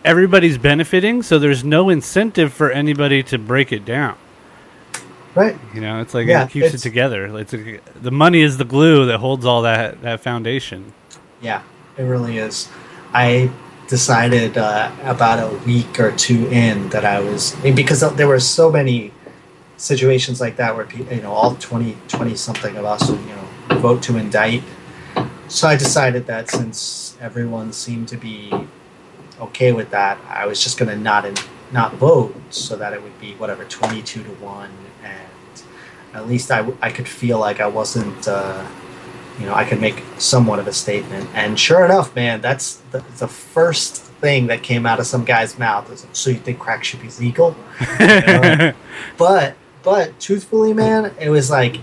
everybody's benefiting, so there's no incentive for anybody to break it down. right. You know, it's like Yeah, it keeps it together. It's a, the money is the glue that holds all that that foundation. Yeah, it really is. I decided uh, about a week or two in that I was because there were so many situations like that where you know, all 20, 20 something of us, would, you know, vote to indict. So I decided that since everyone seemed to be okay with that, I was just going to not in, not vote so that it would be whatever twenty two to one, and at least I, I could feel like I wasn't. Uh, you know, I could make somewhat of a statement. And sure enough, man, that's the, the first thing that came out of some guy's mouth. Is, so you think crack should be legal? know? But, but truthfully, man, it was like,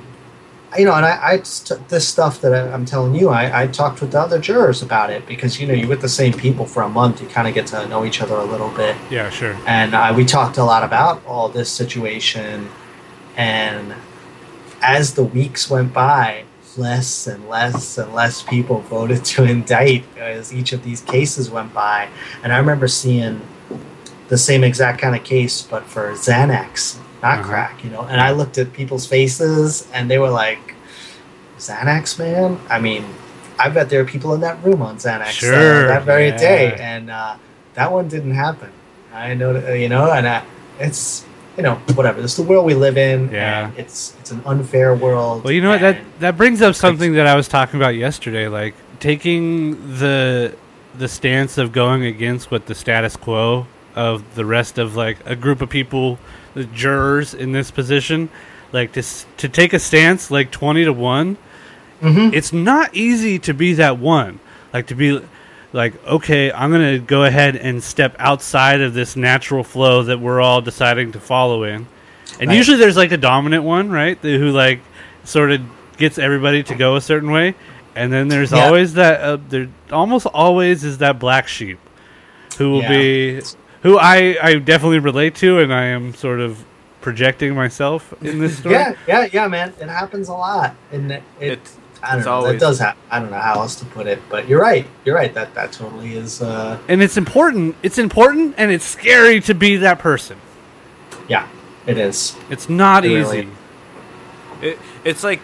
you know, and I, this stuff that I, I'm telling you, I, I talked with the other jurors about it because you know you're with the same people for a month, you kind of get to know each other a little bit yeah, sure. and uh, we talked a lot about all this situation and as the weeks went by less and less and less people voted to indict as each of these cases went by. And i remember seeing the same exact kind of case but for xanax not Uh-huh. crack you know? And i looked at people's faces and they were like xanax man? I mean i bet there are people in that room on xanax uh, that very yeah. day and uh, that one didn't happen. I know, you know, and uh, it's you know whatever. It's the world we live in. Yeah. and it's it's an unfair world. Well, you know what that that brings up something that I was talking about yesterday, like taking the the stance of going against what the status quo of the rest of like a group of people, the jurors in this position, like to to take a stance like twenty to one. Mhm. It's not easy to be that one, like to be like okay, I'm gonna go ahead and step outside of this natural flow that we're all deciding to follow in. And Right. usually there's like a dominant one, right? the- Who like sort of gets everybody to go a certain way, and then there's Yeah. always that. Uh, there almost always is that black sheep, who will Yeah. be who I I definitely relate to, and I am sort of projecting myself in this story. yeah, yeah, yeah, man. It happens a lot, and it, it It's- I don't it's know. always- It does happen. I don't know how else to put it, but you're right. You're right. That that totally is. Uh, And it's important. It's important, and it's scary to be that person. yeah, it is. It's not It easy. really- It, it's like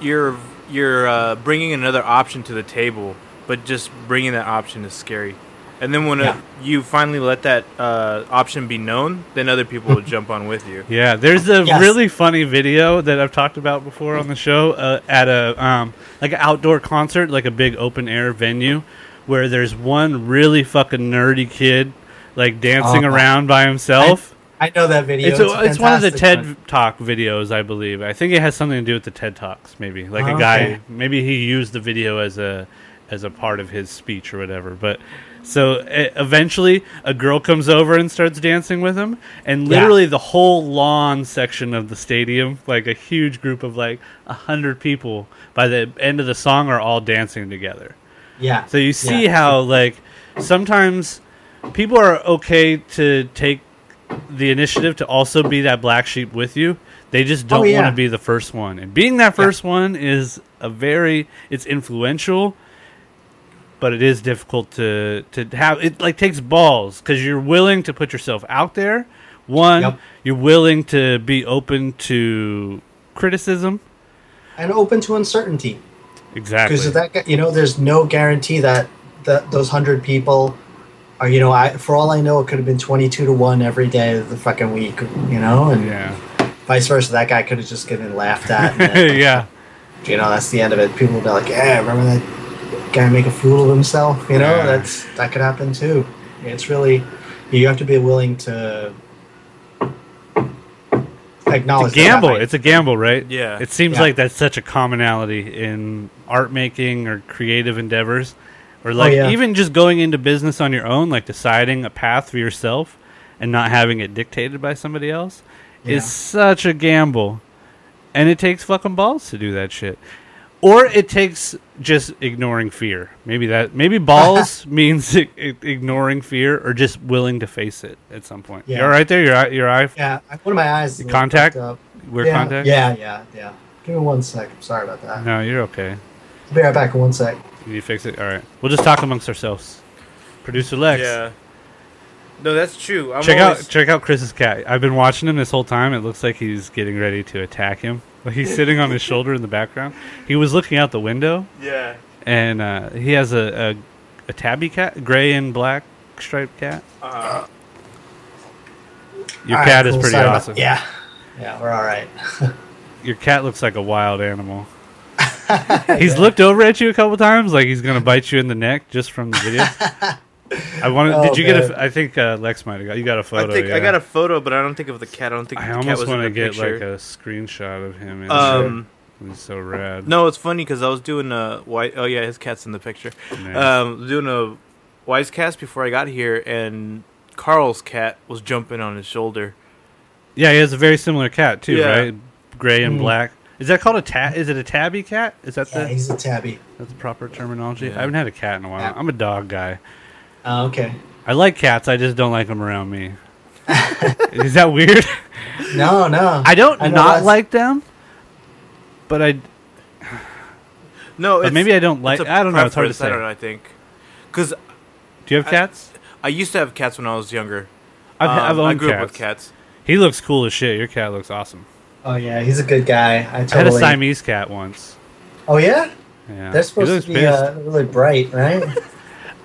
you're you're uh, bringing another option to the table, but just bringing that option is scary. And then when Yeah. you finally let that uh, option be known, then other people will jump on with you. Yeah, there's a Yes. really funny video that I've talked about before on the show uh, at a um, like an outdoor concert, like a big open air venue, where there's one really fucking nerdy kid like dancing Oh. around by himself. I know that video. it's a, it's one of the fantastic TED one. Talk videos, I believe. I think it has something to do with the TED Talks, maybe. Like a Oh, guy, okay. maybe he used the video as a as a part of his speech or whatever. But so eventually, a girl comes over and starts dancing with him, and Yeah. literally the whole lawn section of the stadium, like a huge group of like a hundred people, by the end of the song, are all dancing together. Yeah. So you see Yeah. how like sometimes people are okay to take the initiative to also be that black sheep with you. They just oh, don't Oh, yeah. want to be the first one. And being that first one is a very it's influential, but it is difficult to to have it like takes balls cuz you're willing to put yourself out there. One, Yep. you're willing to be open to criticism. and open to uncertainty. Exactly. because that you know there's no guarantee that that those hundred people are you know I for all I know it could have been twenty two to one every day of the fucking week you know and Yeah. vice versa that guy could have just getting laughed at then, yeah. you know that's the end of it people will be like yeah remember that guy make a fool of himself you know Yeah. that's that could happen too it's really you have to be willing to acknowledge It's a that that gamble. It's a gamble, right? Yeah. It seems Yeah. like that's such a commonality in art making or creative endeavors, or like Oh, yeah. even just going into business on your own, like deciding a path for yourself and not having it dictated by somebody else, Yeah. is such a gamble, and it takes fucking balls to do that shit. Or it takes just ignoring fear. Maybe that. Maybe balls means i- i- ignoring fear, or just willing to face it at some point. Yeah. You all right there? Your eye, your eye, yeah one of my eyes is a Your little contact? fucked up. wear yeah, contact. yeah yeah yeah give me one sec I'm sorry about that No, you're okay. I'll be right back in one sec Can you fix it? All right. We'll just talk amongst ourselves. Producer Lex. Yeah. No, that's true. I'm check always, out check out Chris's cat. I've been watching him this whole time. It looks like he's getting ready to attack him. Like he's sitting on his shoulder in the background. He was looking out the window, Yeah. and uh, he has a, a a tabby cat, gray and black striped cat. Uh, Your All cat right, is cool, pretty sorry about- awesome. yeah yeah we're all right Your cat looks like a wild animal. He's looked over at you a couple times, like he's gonna bite you in the neck just from the video. I wanted. Oh, did you get man. a? I think uh, Lex might have got. You got a I photo. think I got a photo, but I don't think of the cat. I don't think I the cat almost was in want to get picture. like a screenshot of him. In um, there. He's so rad. no, it's funny because I was doing a white. Oh yeah, his cat's in the picture. Nice. Um, doing a wise cast before I got here, and Carl's cat was jumping on his shoulder. yeah, he has a very similar cat too, Yeah. right? Gray and Mm. black. Is that called a tat? Is it a tabby cat? Is that yeah the he's a tabby that's the proper terminology? Yeah. I haven't had a cat in a while. Yeah. I'm a dog guy. Oh, okay I like cats. I just don't like them around me. Is that weird? no no I don't I not that's- like them, but I. No, But it's, maybe I don't like. I don't know. It's hard to say. I don't know. I think because Do you have I- cats? I used to have cats when I was younger. I've, Um, I've owned I grew cats. up with cats. He looks cool as shit. Your cat looks awesome. oh yeah he's a good guy I I had a Siamese cat once. oh yeah Yeah, they're supposed to be uh, really bright right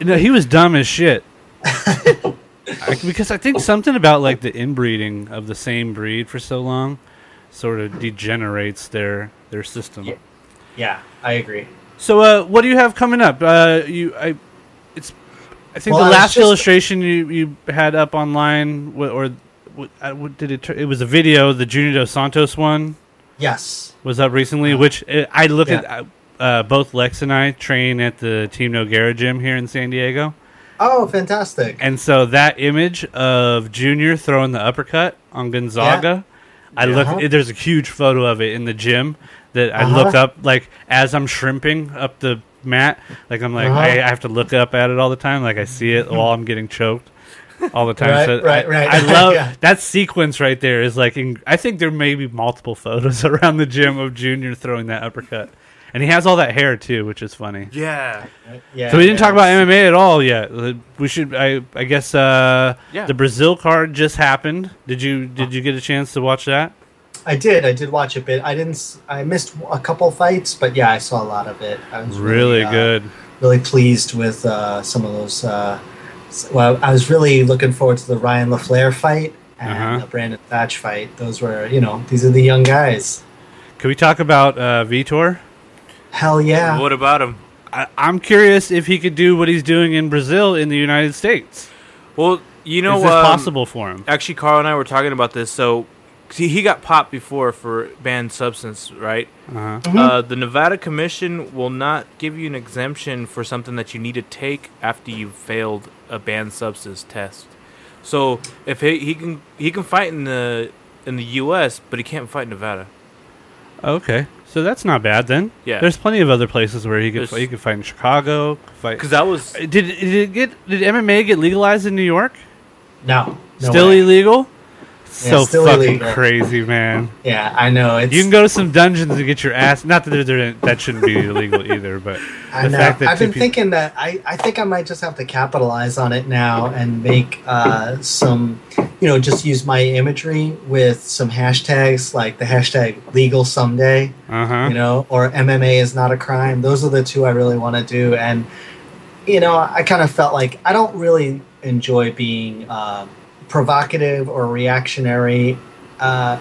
No, he was dumb as shit. I, because I think something about like the inbreeding of the same breed for so long sort of degenerates their their system. Yeah. yeah I agree So, uh, what do you have coming up? Uh, you, I, it's, I think Well, the was last just- illustration you, you had up online, wh- or what, uh, what did it? tur- It was a video. The Junior Dos Santos one yes was up recently, Uh, which uh, I look yeah. at. Uh, both Lex and I train at the Team Nogueira gym here in San Diego. oh fantastic And so that image of Junior throwing the uppercut on Gonzaga, I Yeah. look. Uh-huh. There's a huge photo of it in the gym that I Uh-huh. look up like as I'm shrimping up the mat. Like I'm like Uh-huh. I, I have to look up at it all the time. Like I see it while I'm getting choked all the time. Right, so right, I, right. I love Yeah. that sequence right there. Is like in, I think there may be multiple photos around the gym of Junior throwing that uppercut. And he has all that hair too, which is funny. Yeah. yeah So we didn't yeah, talk about MMA at all yet. Uh, We should. I. I guess. Uh, Yeah. The Brazil card just happened. Did you? Did you get a chance to watch that? I did. I did watch a bit. I didn't. s- I missed a couple fights, but yeah, I saw a lot of it. I was Really uh, good. Really pleased with uh, some of those. Uh, well, I was really looking forward to the Ryan LaFlare fight and Uh-huh. the Brandon Thatch fight. Those were, you know, these are the young guys. Can we talk about uh, Vitor? Hell yeah! What about him? I, I'm curious if he could do what he's doing in Brazil in the United States. Well, you know, Is this um, possible for him? Actually, Carl and I were talking about this. So, see, he got popped before for banned substance, right? Uh-huh. Mhm. Uh, the Nevada Commission will not give you an exemption for something that you need to take after you've failed a banned substance test. So, if he, he can he can fight in the in the U.S., but he can't fight in Nevada. Okay, so that's not bad then. Yeah. There's plenty of other places where he could. There's- Fight. He could fight in Chicago. Fight. Because that was Uh, Did, did it get? Did MMA get legalized in New York? no, no Still way. illegal? Yeah, so fucking illegal. crazy, man. Yeah, I know. It's, You can go to some dungeons and get your ass. Not that that shouldn't be illegal either, but I know. I've been peop- thinking that I, I think I might just have to capitalize on it now and make uh, some, you know, just use my imagery with some hashtags like the hashtag legal someday, uh huh. you know, or MMA is not a crime. Those are the two I really want to do. And you know, I kind of felt like I don't really enjoy being uh, provocative or reactionary uh,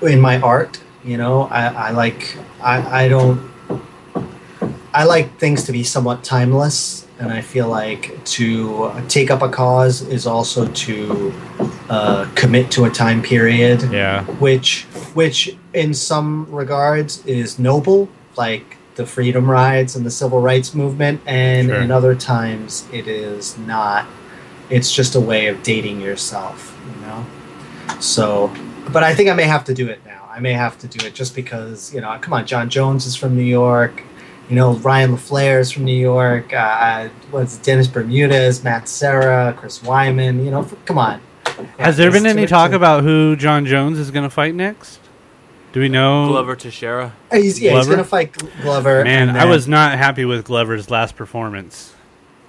in my art. You know, I, I like I, I don't I like things to be somewhat timeless, and I feel like to take up a cause is also to uh, commit to a time period Yeah. which which in some regards is noble like the freedom rides and the civil rights movement and Sure. in other times it is not it's just a way of dating yourself you know so but i think i may have to do it now i may have to do it just because you know come on john jones is from new york you know ryan laflare is from new york uh, what's dennis bermudez matt serra chris weidman you know f- come on Has there been any too- talk about who John Jones is going to fight next? Do we know? Glover Teixeira. He's, yeah, he's gonna fight Glover. Man, and I was not happy with Glover's last performance.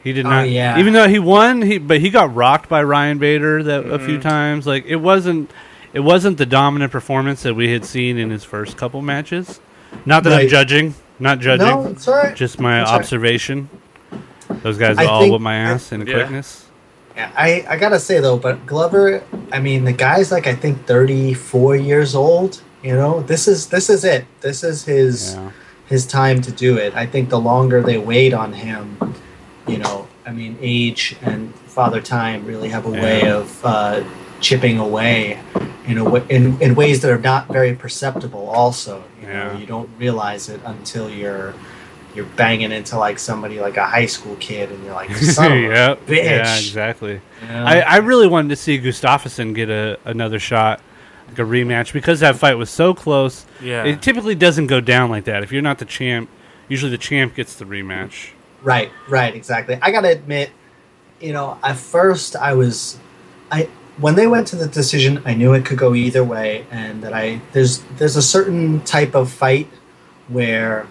He did Oh, not, yeah. even though he won. He but he got rocked by Ryan Bader that a Mm-hmm. few times. Like it wasn't, it wasn't the dominant performance that we had seen in his first couple matches. Not that I'm judging, not judging. No, it's all right. Just my That's all right. observation. Those guys I all with my ass in Yeah. quickness. Yeah, I, I gotta say though, but Glover, I mean, the guy's like I think thirty four years old. You know, this is this is it. This is his Yeah. his time to do it. I think the longer they wait on him, you know, I mean, age and Father Time really have a way Yeah. of uh, chipping away in a wa in, in ways that are not very perceptible. Also, you Yeah. know, you don't realize it until you're you're banging into like somebody like a high school kid, and you're like, son of a Yep. bitch. Yeah, exactly. you know? I, I really wanted to see Gustafsson get a another shot, like a rematch, because that fight was so close. Yeah. It typically doesn't go down like that. If you're not the champ, usually the champ gets the rematch. Right, right, exactly. I gotta admit, you know, at first I was, I when they went to the decision, I knew it could go either way, and that I there's there's a certain type of fight where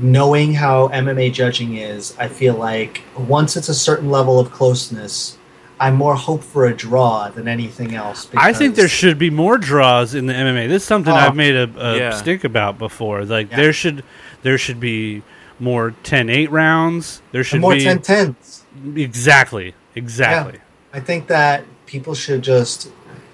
knowing how MMA judging is, I feel like once it's a certain level of closeness, I more hope for a draw than anything else. I think there should be more draws in the MMA. This is something Oh. I've made a, a Yeah. stink about before. Like Yeah. there should there should be more 10-8 rounds. There should be more be 10 10s. exactly exactly. I think that people should just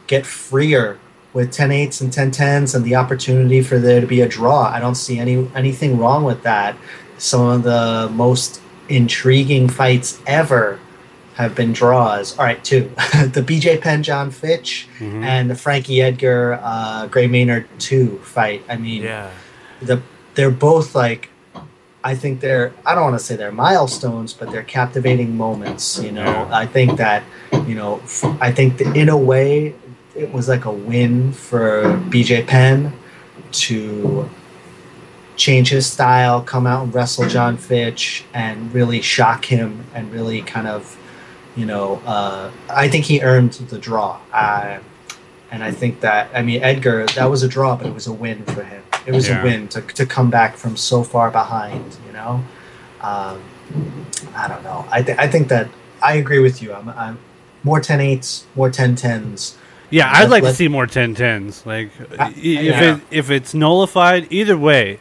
get freer with 10 8s and 10 10s and the opportunity for there to be a draw. I don't see any anything wrong with that. Some of the most intriguing fights ever have been draws. All right, two. the BJ Penn John Fitch Mhm. and the Frankie Edgar uh, Gray Maynard 2 fight. I mean, Yeah. the they're both like I think they're I don't want to say they're milestones, but they're captivating moments. You know, I think that you know I think that in a way it was like a win for BJ Penn to change his style, come out and wrestle John Fitch, and really shock him, and really kind of you know uh, I think he earned the draw. Uh, and I think that I mean Edgar, that was a draw, but it was a win for him. It was Yeah. a win to, to come back from so far behind. You know, um, I don't know. I th- I think that I agree with you. I'm, I'm more 10 8s, more 10 10s. Yeah, I'd Let- like to see more 10-10s. Like Uh, i- if yeah. it if it's nullified, either way,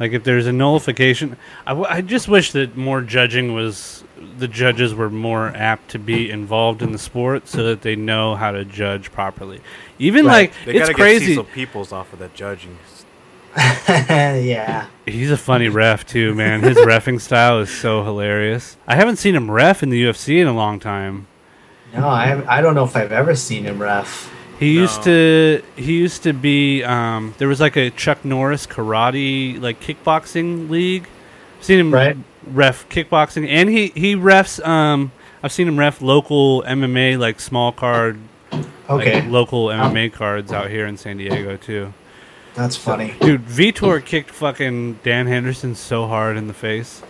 like if there's a nullification, I, w- I just wish that more judging was the judges were more apt to be involved in the sport so that they know how to judge properly. Even Right. like They it's crazy. get Cecil Peoples off of that judging. yeah. He's a funny ref too, man. His refing style is so hilarious. I haven't seen him ref in the UFC in a long time. No, I I don't know if I've ever seen him ref. He used to he used to be um, there was like a Chuck Norris karate like kickboxing league. I've seen him Right. ref kickboxing and he he refs um I've seen him ref local MMA like small card Okay, like local MMA cards out here in San Diego too. That's funny. Dude, Vitor kicked fucking Dan Henderson so hard in the face.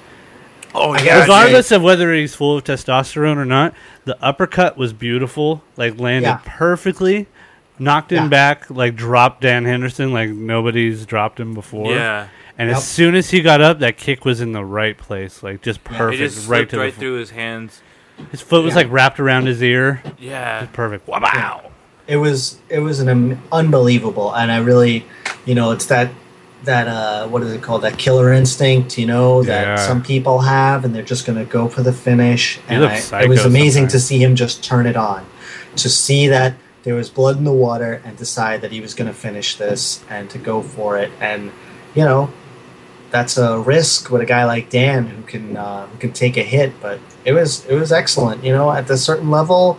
Oh yeah, Regardless of whether he's full of testosterone or not, the uppercut was beautiful. Like landed Yeah. perfectly, knocked him Yeah. back, like dropped Dan Henderson like nobody's dropped him before. Yeah. And Yep. as soon as he got up, that kick was in the right place, like just Yeah. perfect, It just right slipped to right the. through his hands. His foot was Yeah. like wrapped around his ear. Yeah. Perfect. Wow. It was it was an um, unbelievable, and I really, you know, it's that that uh, what is it called? That killer instinct, you know, that Yeah. some people have, and they're just gonna go for the finish. He and I, it was amazing to see him just turn it on, to see that there was blood in the water, and decide that he was gonna finish this and to go for it. And you know, that's a risk with a guy like Dan who can uh, who can take a hit. But it was it was excellent. You know, at a certain level,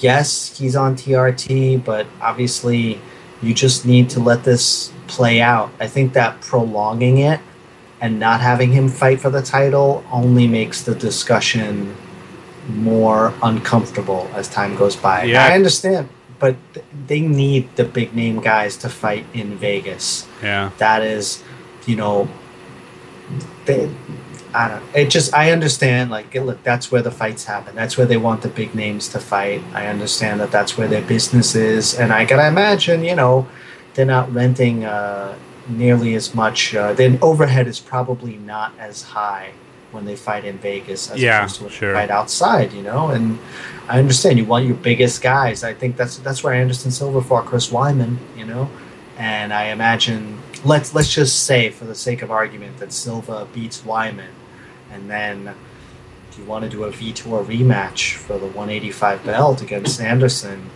yes, he's on TRT, but obviously, you just need to let this play out. I think that prolonging it and not having him fight for the title only makes the discussion more uncomfortable as time goes by. Yeah. I understand, but they need the big name guys to fight in Vegas Yeah. that is, you know, they, I don't. It just I understand. Like, look, that's where the fights happen. That's where they want the big names to fight. I understand that that's where their business is, and I gotta imagine, you know, they're not renting uh, nearly as much. Uh, then overhead is probably not as high when they fight in Vegas as Yeah, opposed to when sure. they fight outside. You know, and I understand you want your biggest guys. I think that's that's where Anderson Silva fought Chris Weidman. You know, and I imagine let's let's just say for the sake of argument that Silva beats Weidman, and then if you want to do a Vitor rematch for the 185 belt against Anderson,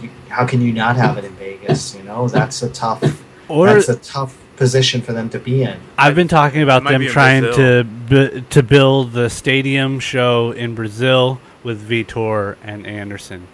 you, how can you not have it in Vegas? You know that's a tough Or that's a tough position for them to be in. I've been talking about them trying Brazil. to bu- to build the stadium show in Brazil with Vitor and Anderson,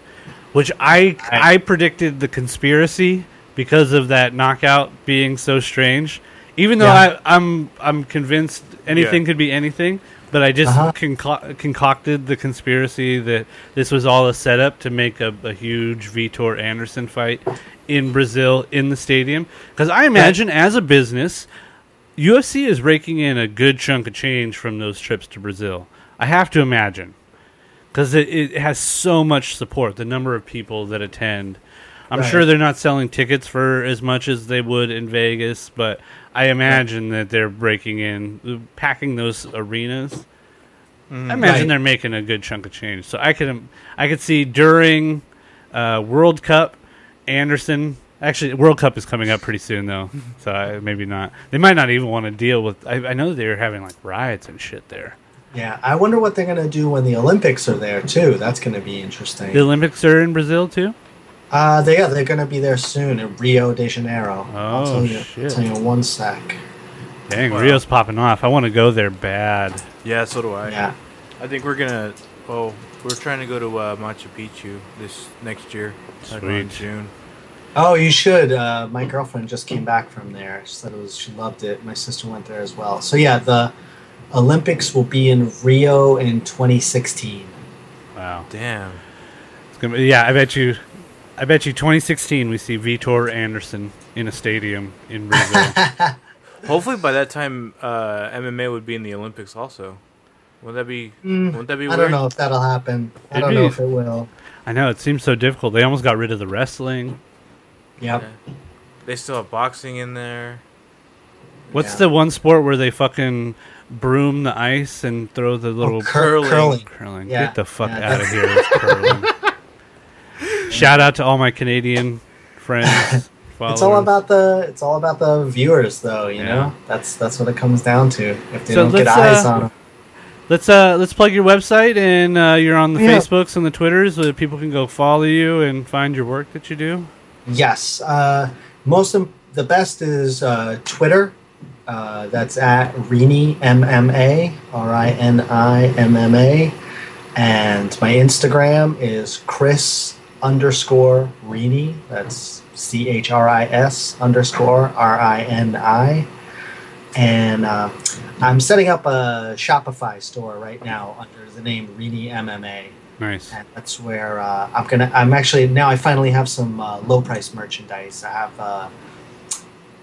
which I I predicted the conspiracy because of that knockout being so strange. Even though Yeah. I, I'm I'm convinced anything Yeah. could be anything, but I just Uh-huh. conco- concocted the conspiracy that this was all a setup to make a, a huge Vitor Anderson fight in Brazil in the stadium. Because I imagine as a business, UFC is raking in a good chunk of change from those trips to Brazil. I have to imagine because it, it has so much support. The number of people that attend. I'm Right. sure they're not selling tickets for as much as they would in Vegas, but I imagine that they're breaking in, packing those arenas. I imagine Right. they're making a good chunk of change. So I could I could see during uh, World Cup, Anderson. Actually, World Cup is coming up pretty soon though, so I, maybe not. They might not even want to deal with. I, I know they're having like riots and shit there. Yeah, I wonder what they're gonna do when the Olympics are there too. That's gonna be interesting. The Olympics are in Brazil too. Uh, they yeah, they're gonna be there soon in Rio de Janeiro. I'll Oh, tell you, shit. tell you one sec. Dang, Wow. Rio's popping off. I want to go there bad. Yeah, so do I. Yeah. I think we're gonna. Oh, we're trying to go to uh, Machu Picchu this next year. like around Sweet. June. Oh, you should. Uh, my girlfriend just came back from there. She said it was. She loved it. My sister went there as well. So yeah, the Olympics will be in Rio in 2016. Wow. Damn. It's gonna be, yeah, I bet you. I bet you 2016 we see Vitor Anderson in a stadium in Brazil. Hopefully by that time, uh, MMA would be in the Olympics also. Would that be? Mm, Wouldn't that be I weird? don't know if that'll happen. I It'd don't know be- if it will. I know it seems so difficult. They almost got rid of the wrestling. Yep. Yeah. They still have boxing in there. What's Yeah. the one sport where they fucking broom the ice and throw the little Oh, cur- curling. curling. curling? Yeah. Get the fuck Yeah, out of here with curling. Shout out to all my Canadian friends. It's all about the. It's all about the viewers, though. You Yeah. know, that's that's what it comes down to. If they So don't get eyes uh, on them. Let's uh let's plug your website and uh, you're on the Yeah. Facebooks and the Twitters so that people can go follow you and find your work that you do. Yes. Uh, most the best is uh, Twitter. Uh, that's at Rini MMA, R I N I M M A, and my Instagram is Chris underscore Rini. That's C H R I S underscore R I N I, and uh, I'm setting up a Shopify store right now under the name Rini MMA Nice. and that's where uh, I'm gonna. I'm actually now. I finally have some uh, low price merchandise. I have uh,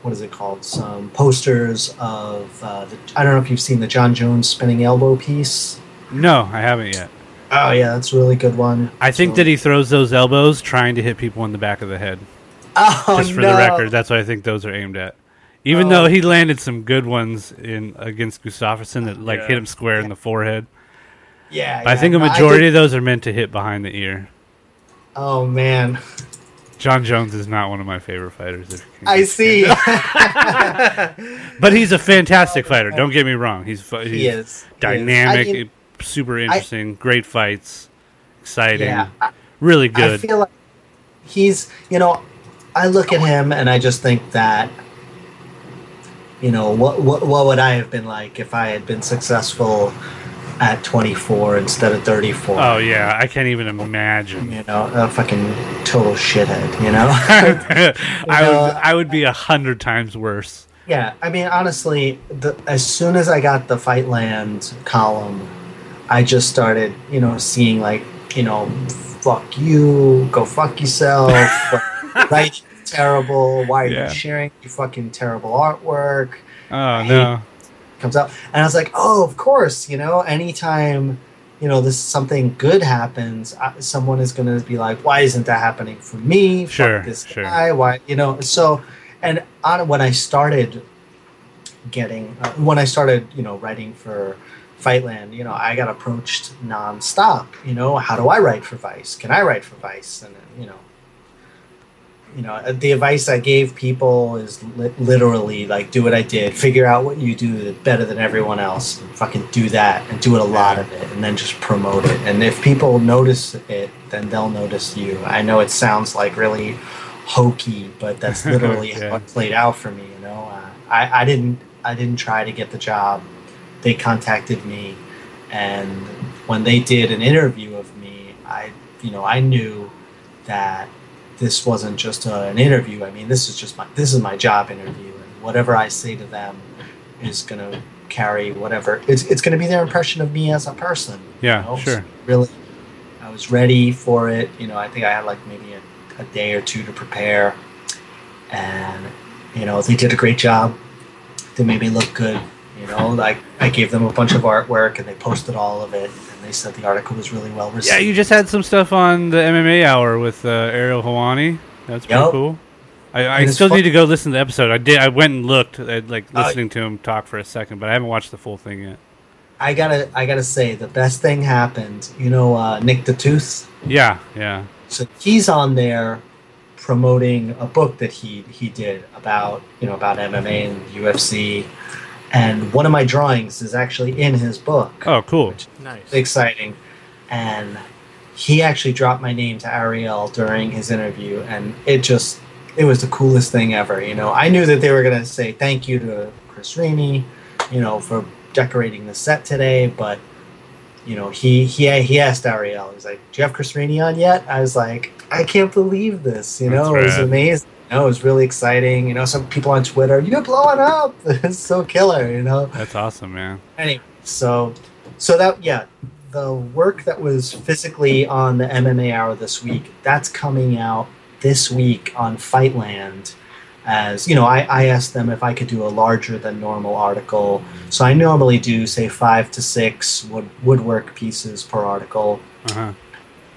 what is it called? Some posters of. Uh, the, I don't know if you've seen the Jon Jones spinning elbow piece. No, I haven't yet. Oh yeah, that's a really good one. I think So- that he throws those elbows trying to hit people in the back of the head. Oh Just for no. the record, that's what I think those are aimed at. Even Oh. though he landed some good ones in against Gustafsson that like Yeah. hit him square in the forehead. Yeah, But I think a majority did- of those are meant to hit behind the ear. oh man, Jon Jones is not one of my favorite fighters. if you I see. but he's a fantastic oh, fighter. Don't get me wrong. He's he's he is He is. dynamic, I mean, super interesting, great fights, exciting, yeah, I, really I feel like he's. You know, I look at him and I just think that. You know what? What? What would I have been like if I had been successful at 24 instead of 34? oh yeah, I can't even imagine. You know, a fucking total shithead. You know. I know, would I would be a hundred times worse. Yeah, I mean, honestly, the, as soon as I got the Fightland column, I just started, you know, seeing like, you know, fuck you, go fuck yourself, right? Terrible. Why are Yeah. you sharing your fucking terrible artwork? Oh no. Comes out, and I was like, oh, of course, you know, anytime, you know, this something good happens, someone is going to be like, why isn't that happening for me? Fuck Sure, this sure. guy. Why, you know? So, and on when I started getting uh, when I started, you know, writing for Fightland, you know, I got approached nonstop. You know, how do I write for Vice? Can I write for Vice? And you know, you know, uh, the advice I gave people is li- literally like, do what I did, figure out what you do better than everyone else, and fucking do that, and do it a lot of it, and then just promote it. And if people notice it, then they'll notice you. I know it sounds like really hokey, but that's literally Yeah. how it played out for me. You know, uh, I, I didn't I didn't try to get the job. They contacted me, and when they did an interview of me, I you know I knew that this wasn't just a, an interview. I mean, this is just my this is my job interview, and whatever I say to them is gonna carry whatever it's it's gonna be their impression of me as a person. you Yeah, know? sure. So really, I was ready for it. You know, I think I had like maybe a, a day or two to prepare, and you know they did a great job. They made me look good. You know, like I gave them a bunch of artwork, and they posted all of it, and they said the article was really well received. Yeah, you just had some stuff on the MMA hour with uh, Ariel Helwani. That's pretty cool. I, I still fun- need to go listen to the episode. I did. I went and looked at like Uh, listening to him talk for a second, but I haven't watched the full thing yet. I gotta, I gotta say, the best thing happened. You know, uh, Nick the Tooth. Yeah, yeah. So he's on there promoting a book that he he did about you know about MMA and UFC, and one of my drawings is actually in his book. Oh, cool. Nice. exciting. And he actually dropped my name to Ariel during his interview, and it just it was the coolest thing ever. You know, I knew that they were gonna say thank you to Chris Rini, you know, for decorating the set today, but you know, he he he asked Ariel, he's like, "Do you have Chris Rini on yet?" I was like, "I can't believe this." You know, That's it was rad. amazing. Know, it was really exciting. You know, some people on Twitter, "You're blowing up!" It's so killer. You know, That's awesome, man. anyway, so so that yeah, the work that was physically on the MMA Hour this week, that's coming out this week on Fightland. As you know, I, I asked them if I could do a larger than normal article. So I normally do say five to six wood, woodwork pieces per article, Uh-huh.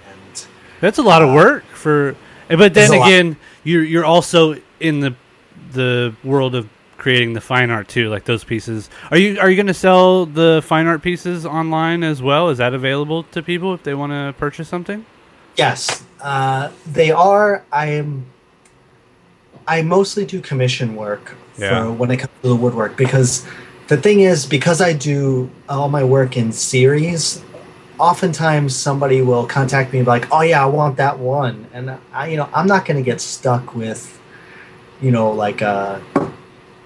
and That's a lot of work for. But then again, lot. You're you're also in the the world of creating the fine art too, like those pieces. Are you are you going to sell the fine art pieces online as well? Is that available to people if they want to purchase something? Yes, uh, they are. I am. I mostly do commission work Yeah. for when it comes to the woodwork because the thing is because I do all my work in series. Oftentimes, somebody will contact me and be like, "Oh yeah, I want that one," and I, you know, I'm not going to get stuck with, you know, like a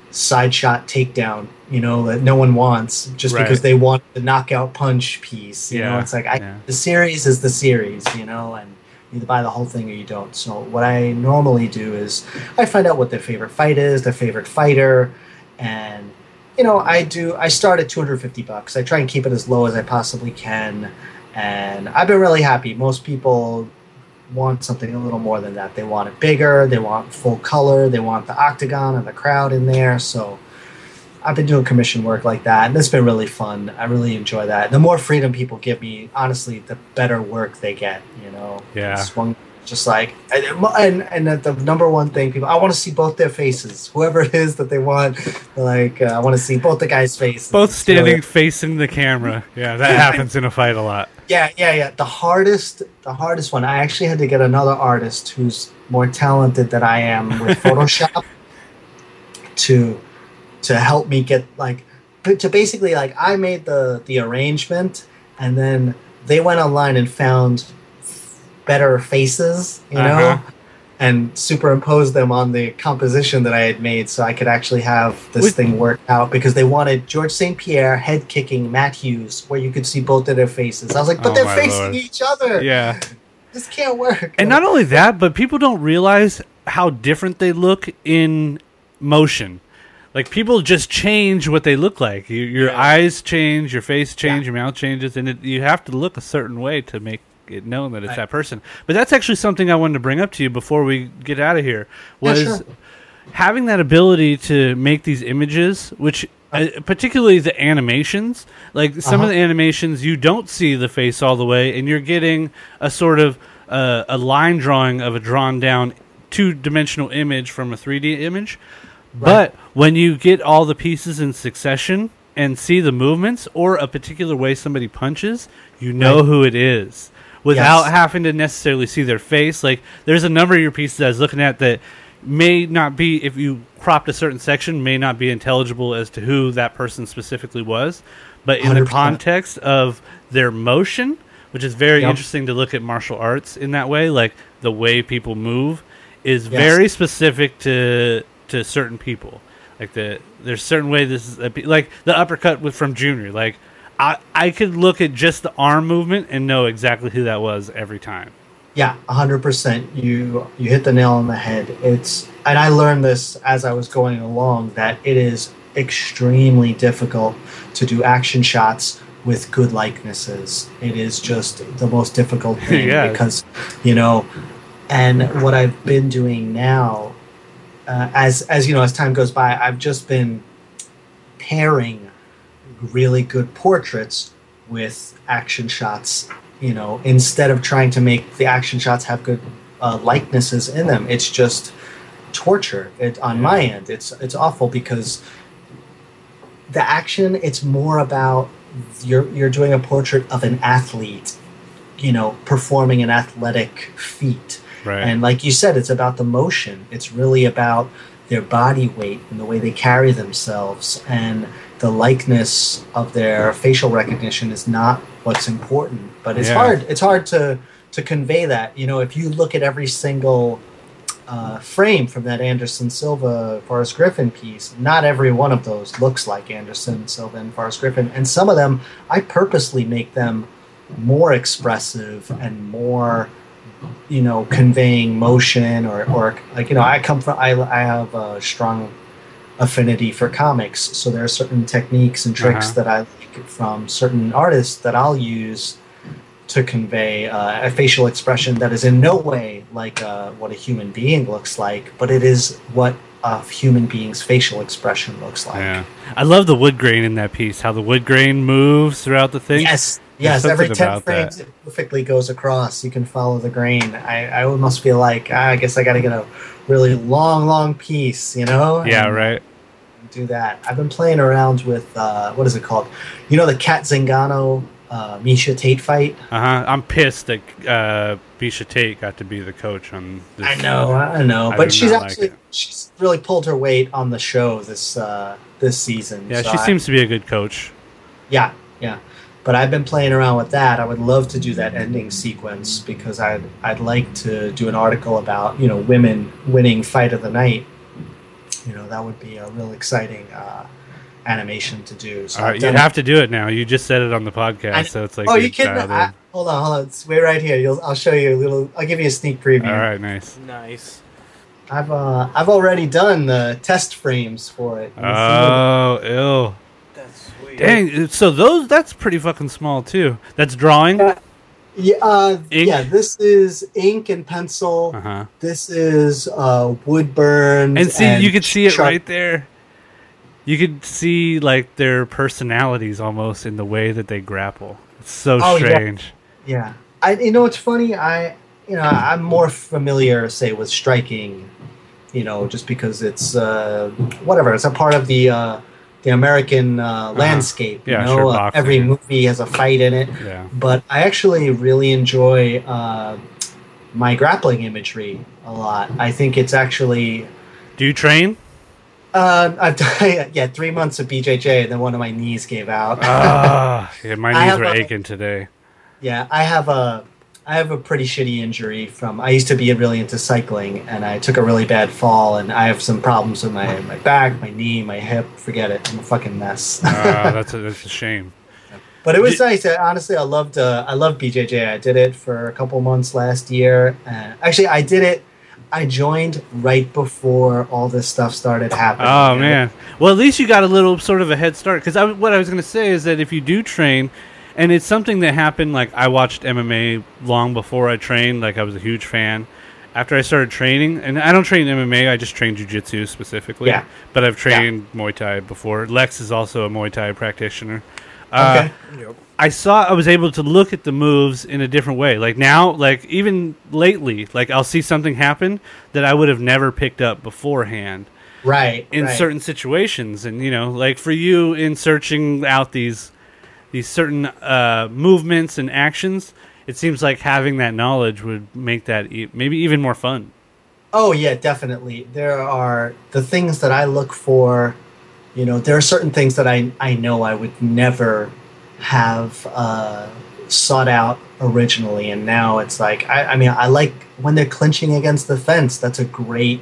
side shot takedown, you know, that no one wants just Right. because they want the knockout punch piece. You know, Yeah, it's like I, yeah. the series is the series, you know, and you either buy the whole thing or you don't. So what I normally do is I find out what their favorite fight is, their favorite fighter, and you know, I do. I start at 250 bucks. I try and keep it as low as I possibly can, and I've been really happy. Most people want something a little more than that. They want it bigger. They want full color. They want the octagon and the crowd in there. So I've been doing commission work like that, and it's been really fun. I really enjoy that. The more freedom people give me, honestly, the better work they get. You know, Yeah. Just like and and, and the number one thing people I want to see both their faces. Whoever it is that they want, like uh, I want to see both the guys' faces. Both standing facing the camera. Yeah, that happens in a fight a lot. Yeah, yeah, yeah. The hardest, the hardest one. I actually had to get another artist who's more talented than I am with Photoshop to to help me get like to basically like I made the the arrangement and then they went online and found better faces, you know, Uh-huh. and superimpose them on the composition that I had made so I could actually have this With- thing work out because they wanted George St. Pierre head kicking Matt Hughes where you could see both of their faces. I was like, but Oh, they're facing Lord. each other. Yeah. This can't work. And not only that, but people don't realize how different they look in motion. Like people just change what they look like. You, your Yeah. eyes change, your face change, Yeah. your mouth changes, and it, you have to look a certain way to make it known that it's Right. that person. But that's actually something I wanted to bring up to you before we get out of here. Was sure. having that ability to make these images, which uh, particularly the animations, like some of Uh-huh. the animations, you don't see the face all the way, and you're getting a sort of uh, a line drawing of a drawn down two dimensional image from a 3D image. But when you get all the pieces in succession and see the movements or a particular way somebody punches, you know Right. who it is without Yes. having to necessarily see their face. Like there's a number of your pieces I was looking at that may not be if you cropped a certain section may not be intelligible as to who that person specifically was, but in the 100%. context of their motion, which is very Yep. interesting to look at martial arts in that way, like the way people move is Yes. very specific to to certain people. Like the there's certain way this is like the uppercut with from Junior. Like I I could look at just the arm movement and know exactly who that was every time. Yeah, hundred percent. You you hit the nail on the head. It's and I learned this as I was going along that it is extremely difficult to do action shots with good likenesses. It is just the most difficult thing Yeah. because you know. And what I've been doing now, uh, as as you know, as time goes by, I've just been pairing really good portraits with action shots you know instead of trying to make the action shots have good uh, likenesses in them it's just torture it on my end it's it's awful because the action it's more about you're you're doing a portrait of an athlete you know performing an athletic feat Right. and like you said, it's about the motion. It's really about their body weight and the way they carry themselves. And the likeness of their facial recognition is not what's important. But it's Yeah. hard. It's hard to to convey that. You know, if you look at every single uh, frame from that Anderson Silva Forrest Griffin piece, not every one of those looks like Anderson Silva and Forrest Griffin. And some of them, I purposely make them more expressive and more you know conveying motion or or like you know i come from i, I have a strong affinity for comics so there are certain techniques and tricks Uh-huh. that i like from certain artists that i'll use to convey uh, a facial expression that is in no way like uh, what a human being looks like but it is what a human being's facial expression looks like yeah. I love the wood grain in that piece. How the wood grain moves throughout the thing. Yes, yes. Every ten frames, that. it perfectly goes across. You can follow the grain. I, I almost feel like ah, I guess I got to get a really long, long piece, you know? Yeah. and Right. Do that. I've been playing around with uh, what is it called? You know the Cat Zingano uh, Miesha Tate fight. Uh huh. I'm pissed that uh, Miesha Tate got to be the coach on this. I know, I know, I but she's not like actually she's really pulled her weight on the show this uh, this season. Yeah, so she I- seems to be a good coach. Yeah, yeah. But I've been playing around with that. I would love to do that ending sequence because I'd I'd like to do an article about you know women winning fight of the night. You know that would be a real exciting uh, animation to do. So All right, I've you have to do it now. You just said it on the podcast, I- so it's like oh, you're you kidding? I, hold on, hold on. It's way right here. You'll, I'll show you a little. I'll give you a sneak preview. All right, nice. Nice. I've uh, I've already done the test frames for it. Oh, ill. Dang. So those that's pretty fucking small too. That's drawing. Uh yeah, uh, yeah. This is ink and pencil. Uh huh. This is uh, wood burned. And see, you could see it right there. You could see like their personalities almost in the way that they grapple. It's so Oh, strange. Yeah, I. You know what's funny? I you know, I'm more familiar, say, with striking. You know, just because it's uh, whatever. It's a part of the uh, the American uh, landscape. You Uh-huh. Yeah, know, sure, Uh, every movie has a fight in it. Yeah. But I actually really enjoy uh, my grappling imagery a lot. I think it's actually. Do you train? Uh, I've done yeah three months of BJJ, and then one of my knees gave out. Ah, yeah, my knees were a- aching today. Yeah, I have a I have a pretty shitty injury from I used to be really into cycling and I took a really bad fall and I have some problems with my, my back, my knee, my hip. Forget it. I'm a fucking mess. Ah, that's a, that's a shame. but it was Did- nice. I, honestly, I loved uh, I loved BJJ. I did it for a couple months last year. Uh, actually, I did it. I joined right before all this stuff started happening. Oh man. Well, at least you got a little sort of a head start. Because I, what I was going to say is that if you do train, and it's something that happened. Like I watched MMA long before I trained. Like I was a huge fan. After I started training, and I don't train MMA, I just train jujitsu specifically. Yeah. But I've trained Muay Thai before. Lex is also a Muay Thai practitioner. Uh, Okay. I saw I was able to look at the moves in a different way. Like now, like even lately, like I'll see something happen that I would have never picked up beforehand Right. in right. certain situations and you know like for you in searching out these these certain uh, movements and actions it seems like having that knowledge would make that e- maybe even more fun Oh yeah, definitely. There are the things that I look for. You know, there are certain things that I I know I would never have uh, sought out originally, and now it's like I, I mean I like when they're clinching against the fence. That's a great.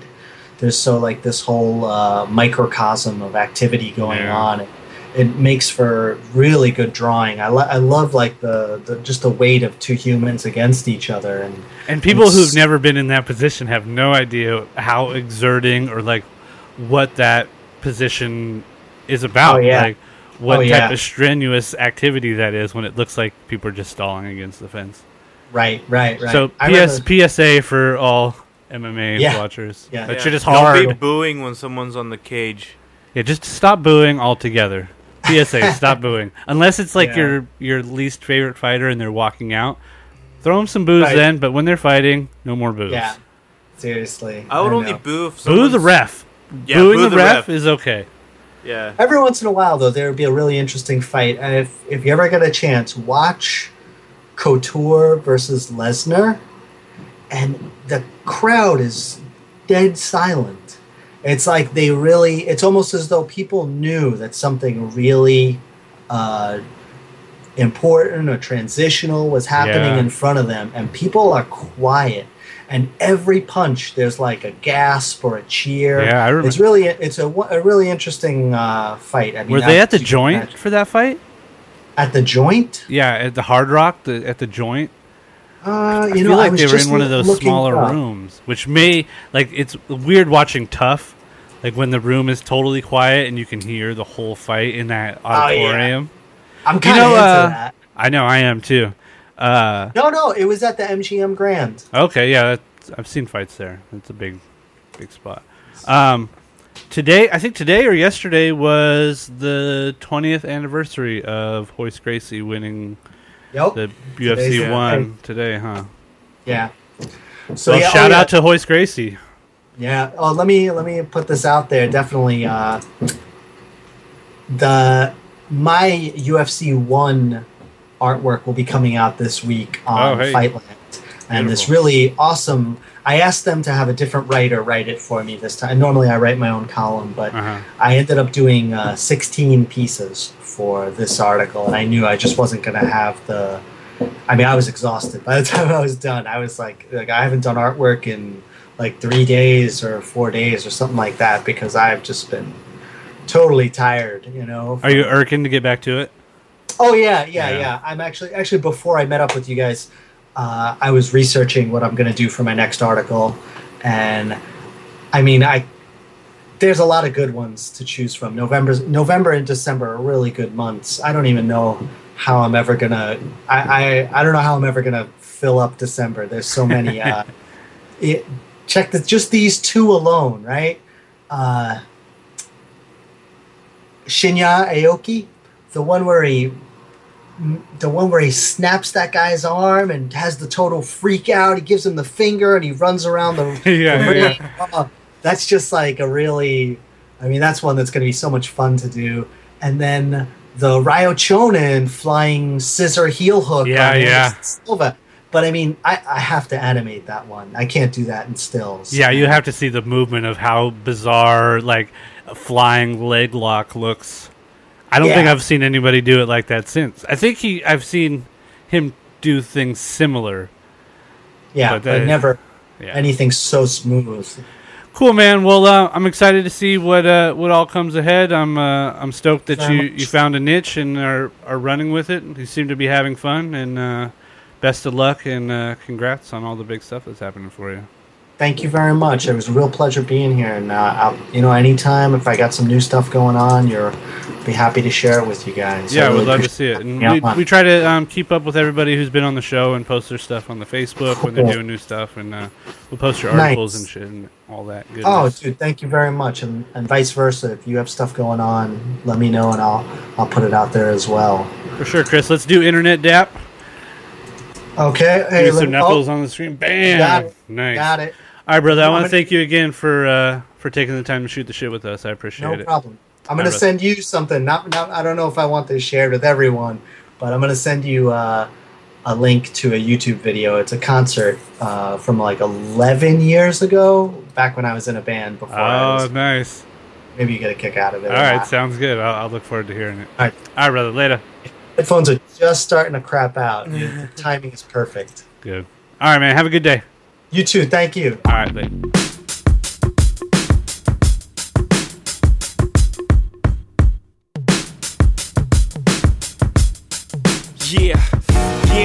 There's so like this whole uh, microcosm of activity going Yeah. on. It makes for really good drawing. I, lo- I love like the, the just the weight of two humans against each other and and people It's- who've never been in that position have no idea how exerting or like what that position is about Oh, yeah. like what Oh, type yeah. of strenuous activity that is when it looks like people are just stalling against the fence right, right, right. so PS, remember- PSA for all MMA Yeah. watchers Yeah. that Yeah. shit is Don't be booing when someone's on the cage. Yeah, just stop booing altogether. PSA, stop booing. Unless it's like Yeah. your your least favorite fighter and they're walking out, throw them some boos Right. then. But when they're fighting, no more boos. Yeah, seriously. I would only know. boo if Boo the ref. Yeah, Booing boo the, ref, is okay. Yeah. Every once in a while, though, there would be a really interesting fight, and if if you ever get a chance, watch Couture versus Lesnar, and the crowd is dead silent. It's like they really. It's almost as though people knew that something really. Uh, important or transitional was happening Yeah. in front of them and people are quiet and every punch there's like a gasp or a cheer Yeah, I remember. it's really it's a, a really interesting uh, fight. I mean, Were they at the joint for that fight? At the joint? Yeah, at the Hard Rock, the, at the joint. Uh, I you feel know, I like was they were in one of those smaller up. rooms, which may like it's weird watching Tough, like when the room is totally quiet and you can hear the whole fight in that Oh, yeah. auditorium. I'm You kind know, of into uh, that. I know I am too. Uh, No, no, it was at the MGM Grand. Okay, yeah, that's, I've seen fights there. It's a big, big spot. Um, today, I think today or yesterday was the 20th anniversary of Royce Gracie winning Yep. the Today's UFC the one today, huh? yeah. So So yeah, shout oh, yeah. out to Royce Gracie. Yeah. Oh, let me let me put this out there. Definitely, uh, the my UFC one artwork will be coming out this week on Oh, hey. Fightland, and this really awesome. I asked them to have a different writer write it for me this time. Normally, I write my own column, but Uh-huh. I ended up doing uh, 16 pieces for this article, and I knew I just wasn't going to have the. I mean, I was exhausted by the time I was done. I was like, like I haven't done artwork in like three days or four days or something like that because I've just been totally tired. You know. Are you irking to get back to it? Oh yeah, yeah, Yeah. yeah, I'm actually actually before I met up with you guys, uh, I was researching what I'm going to do for my next article, and I mean, I there's a lot of good ones to choose from. November, November and December are really good months. I don't even know how I'm ever gonna. I I, I don't know how I'm ever gonna fill up December. There's so many. Uh, it, check the, just these two alone, right? Uh, Shinya Aoki, the one where he the one where he snaps that guy's arm and has the total freak out. He gives him the finger and he runs around the. Yeah, the yeah, ring. Uh, that's just like a really. I mean, that's one that's going to be so much fun to do. And then the Ryo Chonan flying scissor heel hook. Yeah, on yeah. Silva. But I mean, I, I have to animate that one. I can't do that in stills. Yeah, you have to see the movement of how bizarre like a flying leg lock looks. I don't think I've seen anybody do it like that since. I think he I've seen him do things similar. yeah, but but, that- never Yeah. anything so smooth. Cool, man. Well, uh, I'm excited to see what uh, what all comes ahead. I'm uh, I'm stoked that you, you found a niche and are are running with it. You seem to be having fun, and uh, best of luck and uh, congrats on all the big stuff that's happening for you. Thank you very much. It was a real pleasure being here, and uh, I'll, you know, anytime if I got some new stuff going on, you're be happy to share it with you guys. Yeah, I really would love to see it. And we, we try to um, keep up with everybody who's been on the show and post their stuff on the Facebook when they're doing new stuff, and uh, we'll post your Nice. articles and shit and all that. Goodness. Oh, dude, thank you very much, and, and vice versa. If you have stuff going on, let me know, and I'll I'll put it out there as well. for sure, Chris. Let's do internet dap. Okay, Give hey, me some let- knuckles oh, on the stream. Bam. Got. Nice. got it. All right, brother. I want to thank you again for uh, for taking the time to shoot the shit with us. I appreciate No it. No problem. I'm gonna send you something. Not, not I don't know if I want this shared with everyone, but I'm gonna send you uh, a link to a YouTube video. It's a concert uh, from like 11 years ago, back when I was in a band. Before I Oh, was, nice. maybe you get a kick out of it. All right, not. sounds good. I'll, I'll look forward to hearing it. All right. All right, brother. Later. Headphones are just starting to crap out. the timing is perfect. Good. All right, man. Have a good day. You too. Thank you. All right, later. Yeah,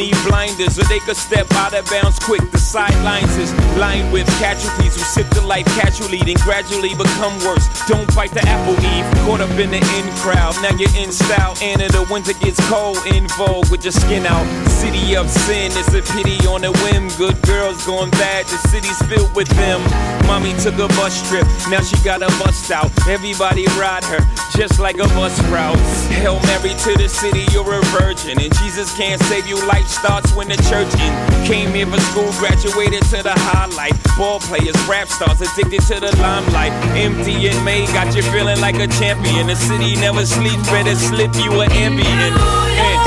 need blinders, or they could step out of bounds quick. The sidelines is lined with casualties who sip the life casually, then gradually become worse. Don't bite the apple eve, caught up in the in crowd. Now you're in style, and in the winter gets cold, in vogue with your skin out. City of sin, it's a pity on a whim. Good girls going bad, the city's filled with them. Mommy took a bus trip, now she got a bust out. Everybody ride her, just like a bus route. Hail Mary to the city, you're a virgin. And Jesus can't save you, life starts when the church in. Came here for school, graduated to the highlight. Ball players, rap stars, addicted to the limelight. MDMA got you feeling like a champion. The city never sleeps, better slip you an Ambien.